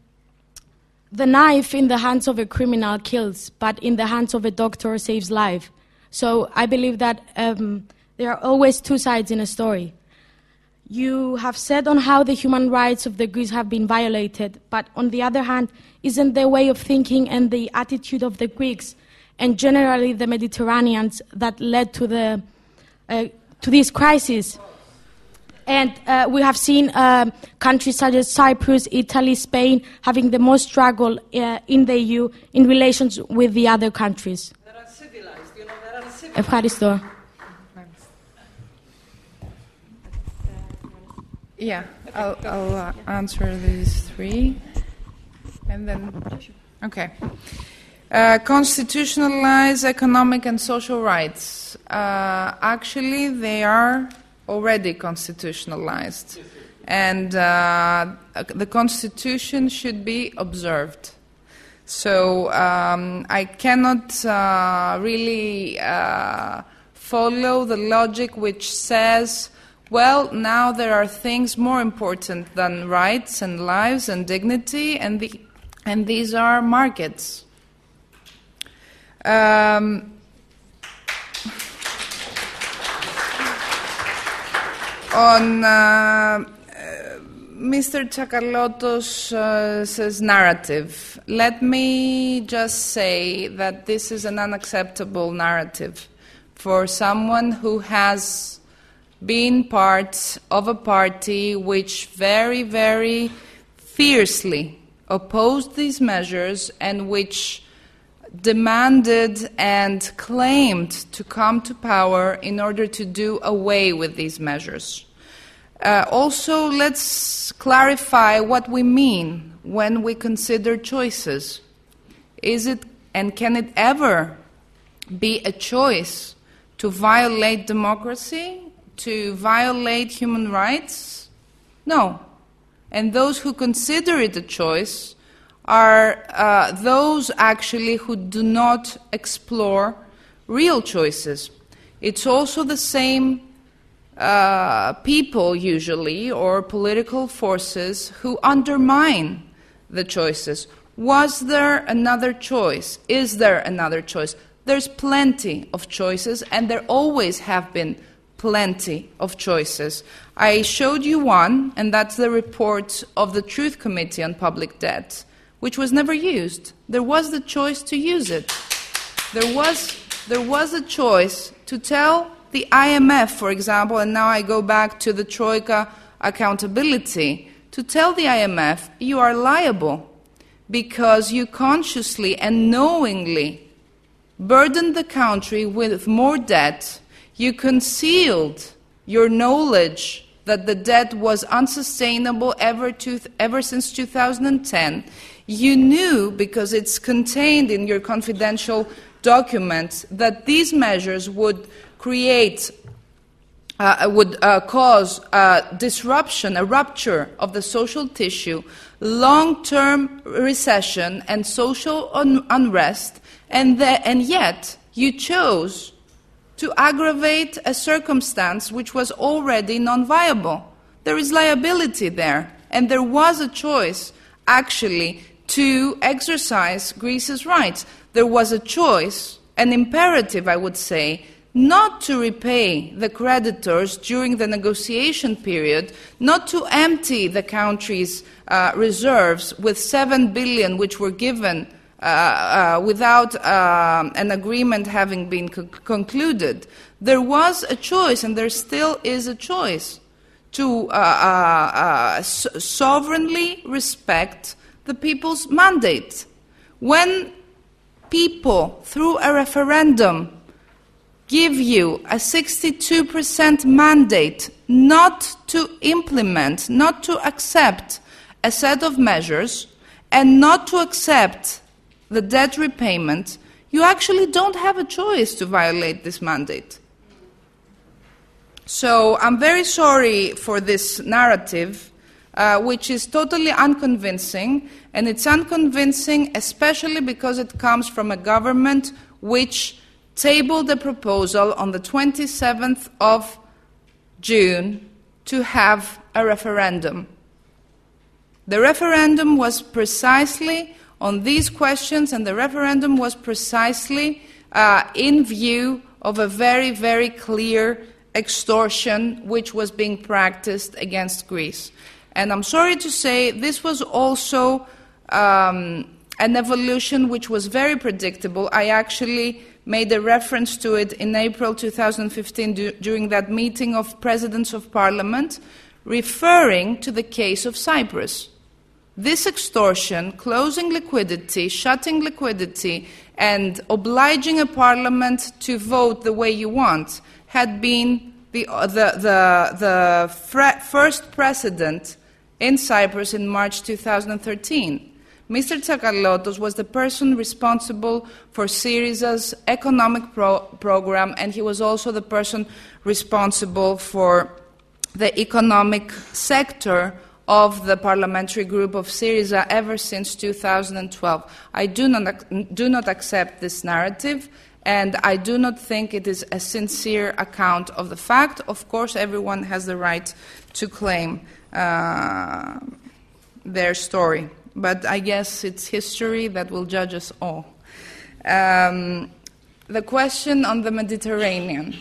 the knife in the hands of a criminal kills, but in the hands of a doctor saves life. So I believe that um, there are always two sides in a story. You have said on how the human rights of the Greeks have been violated, but on the other hand, isn't the way of thinking and the attitude of the Greeks and generally the Mediterraneans that led to, the, uh, to this crisis. And uh, we have seen uh, countries such as Cyprus, Italy, Spain having the most struggle uh, in the EU in relations with the other countries. Ευχαριστώ. Yeah, I'll, I'll uh, answer these three. And then, okay. Uh, constitutionalize economic and social rights. Uh, actually, they are already constitutionalized. And uh, the Constitution should be observed. So um, I cannot uh, really uh, follow the logic which says, well, now there are things more important than rights and lives and dignity, and, the, and these are markets. Um, on uh, Mr. Tsakalotos' uh, narrative, let me just say that this is an unacceptable narrative for someone who has been part of a party which very, very fiercely opposed these measures and which demanded and claimed to come to power in order to do away with these measures. Uh, also, let's clarify what we mean when we consider choices. Is it and can it ever be a choice to violate democracy, to violate human rights? No. And those who consider it a choice are uh, those actually who do not explore real choices. It's also the same uh, people, usually, or political forces who undermine the choices. Was there another choice? Is there another choice? There's plenty of choices, and there always have been plenty of choices. I showed you one, and that's the report of the Truth Committee on Public Debt which was never used. There was the choice to use it. There was, there was a choice to tell the IMF, for example, and now I go back to the Troika accountability, to tell the IMF you are liable because you consciously and knowingly burdened the country with more debt, you concealed your knowledge that the debt was unsustainable ever, to, ever since 2010, you knew, because it's contained in your confidential documents, that these measures would create uh, would uh, cause a disruption, a rupture of the social tissue, long term recession, and social un- unrest, and, the, and yet you chose to aggravate a circumstance which was already non viable. There is liability there, and there was a choice, actually, to exercise Greece's rights. There was a choice, an imperative, I would say, not to repay the creditors during the negotiation period, not to empty the country's uh, reserves with 7 billion which were given without uh, an agreement having been co- concluded. There was a choice, and there still is a choice, to uh, uh, so- sovereignly respect the people's mandate. When people, through a referendum, give you a 62% mandate not to implement, not to accept a set of measures, and not to accept the debt repayment, you actually don't have a choice to violate this mandate. So I'm very sorry for this narrative, uh, which is totally unconvincing, and it's unconvincing especially because it comes from a government which tabled a proposal on the 27th of June to have a referendum. The referendum was precisely on these questions, and the referendum was precisely uh, in view of a very, very clear extortion which was being practiced against Greece. And I'm sorry to say, this was also um, an evolution which was very predictable. I actually made a reference to it in April 2015 du- during that meeting of presidents of parliament, referring to the case of Cyprus. This extortion, closing liquidity, shutting liquidity, and obliging a parliament to vote the way you want, had been the, uh, the, the, the first precedent in Cyprus in March 2013. Mr. Tsakalotos was the person responsible for Syriza's economic pro- program, and he was also the person responsible for the economic sector of the parliamentary group of Syriza ever since 2012. I do not, do not accept this narrative, and I do not think it is a sincere account of the fact. Of course, everyone has the right to claim uh, their story but I guess it's history that will judge us all. Um, the question on the Mediterranean.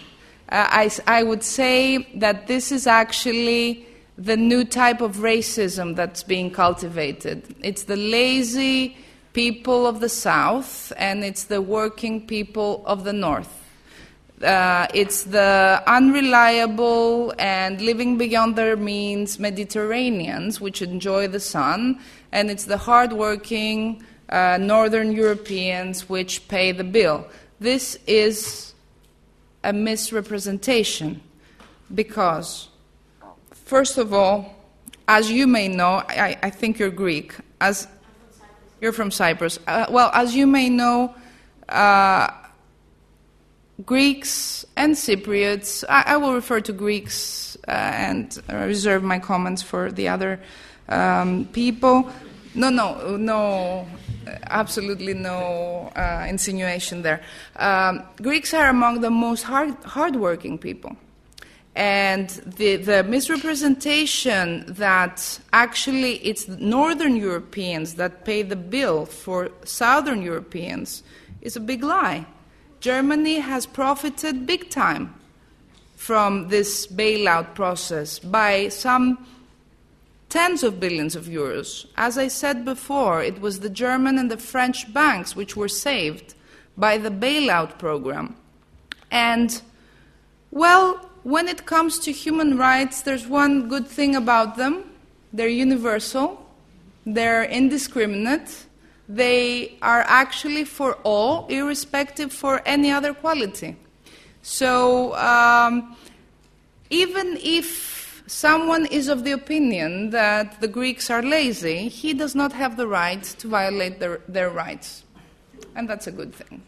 Uh, I, I would say that this is actually the new type of racism that's being cultivated. It's the lazy people of the South and it's the working people of the North. Uh, it's the unreliable and living beyond their means Mediterraneans, which enjoy the sun, and it's the hardworking uh, Northern Europeans which pay the bill. This is a misrepresentation because, first of all, as you may know, I, I think you're Greek. As you're from Cyprus. Uh, well, as you may know, uh, Greeks and Cypriots, I, I, will refer to Greeks uh, and reserve my comments for the other um, people. No, no, no, absolutely no uh, insinuation there. Um, Greeks are among the most hard, hardworking people. And the, the misrepresentation that actually it's Northern Europeans that pay the bill for Southern Europeans is a big lie. Germany has profited big time from this bailout process by some tens of billions of euros. As I said before, it was the German and the French banks which were saved by the bailout program. And, well, when it comes to human rights, there's one good thing about them they're universal, they're indiscriminate they are actually for all, irrespective for any other quality. So um, even if someone is of the opinion that the Greeks are lazy, he does not have the right to violate their, their rights. And that's a good thing.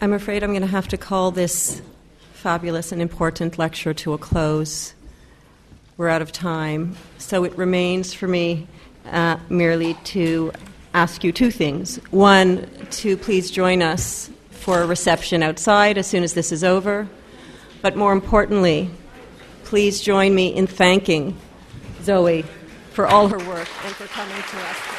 I'm afraid I'm going to have to call this fabulous and important lecture to a close. We're out of time, so it remains for me uh, merely to ask you two things. One, to please join us for a reception outside as soon as this is over, but more importantly, please join me in thanking Zoe for all her work and for coming to us.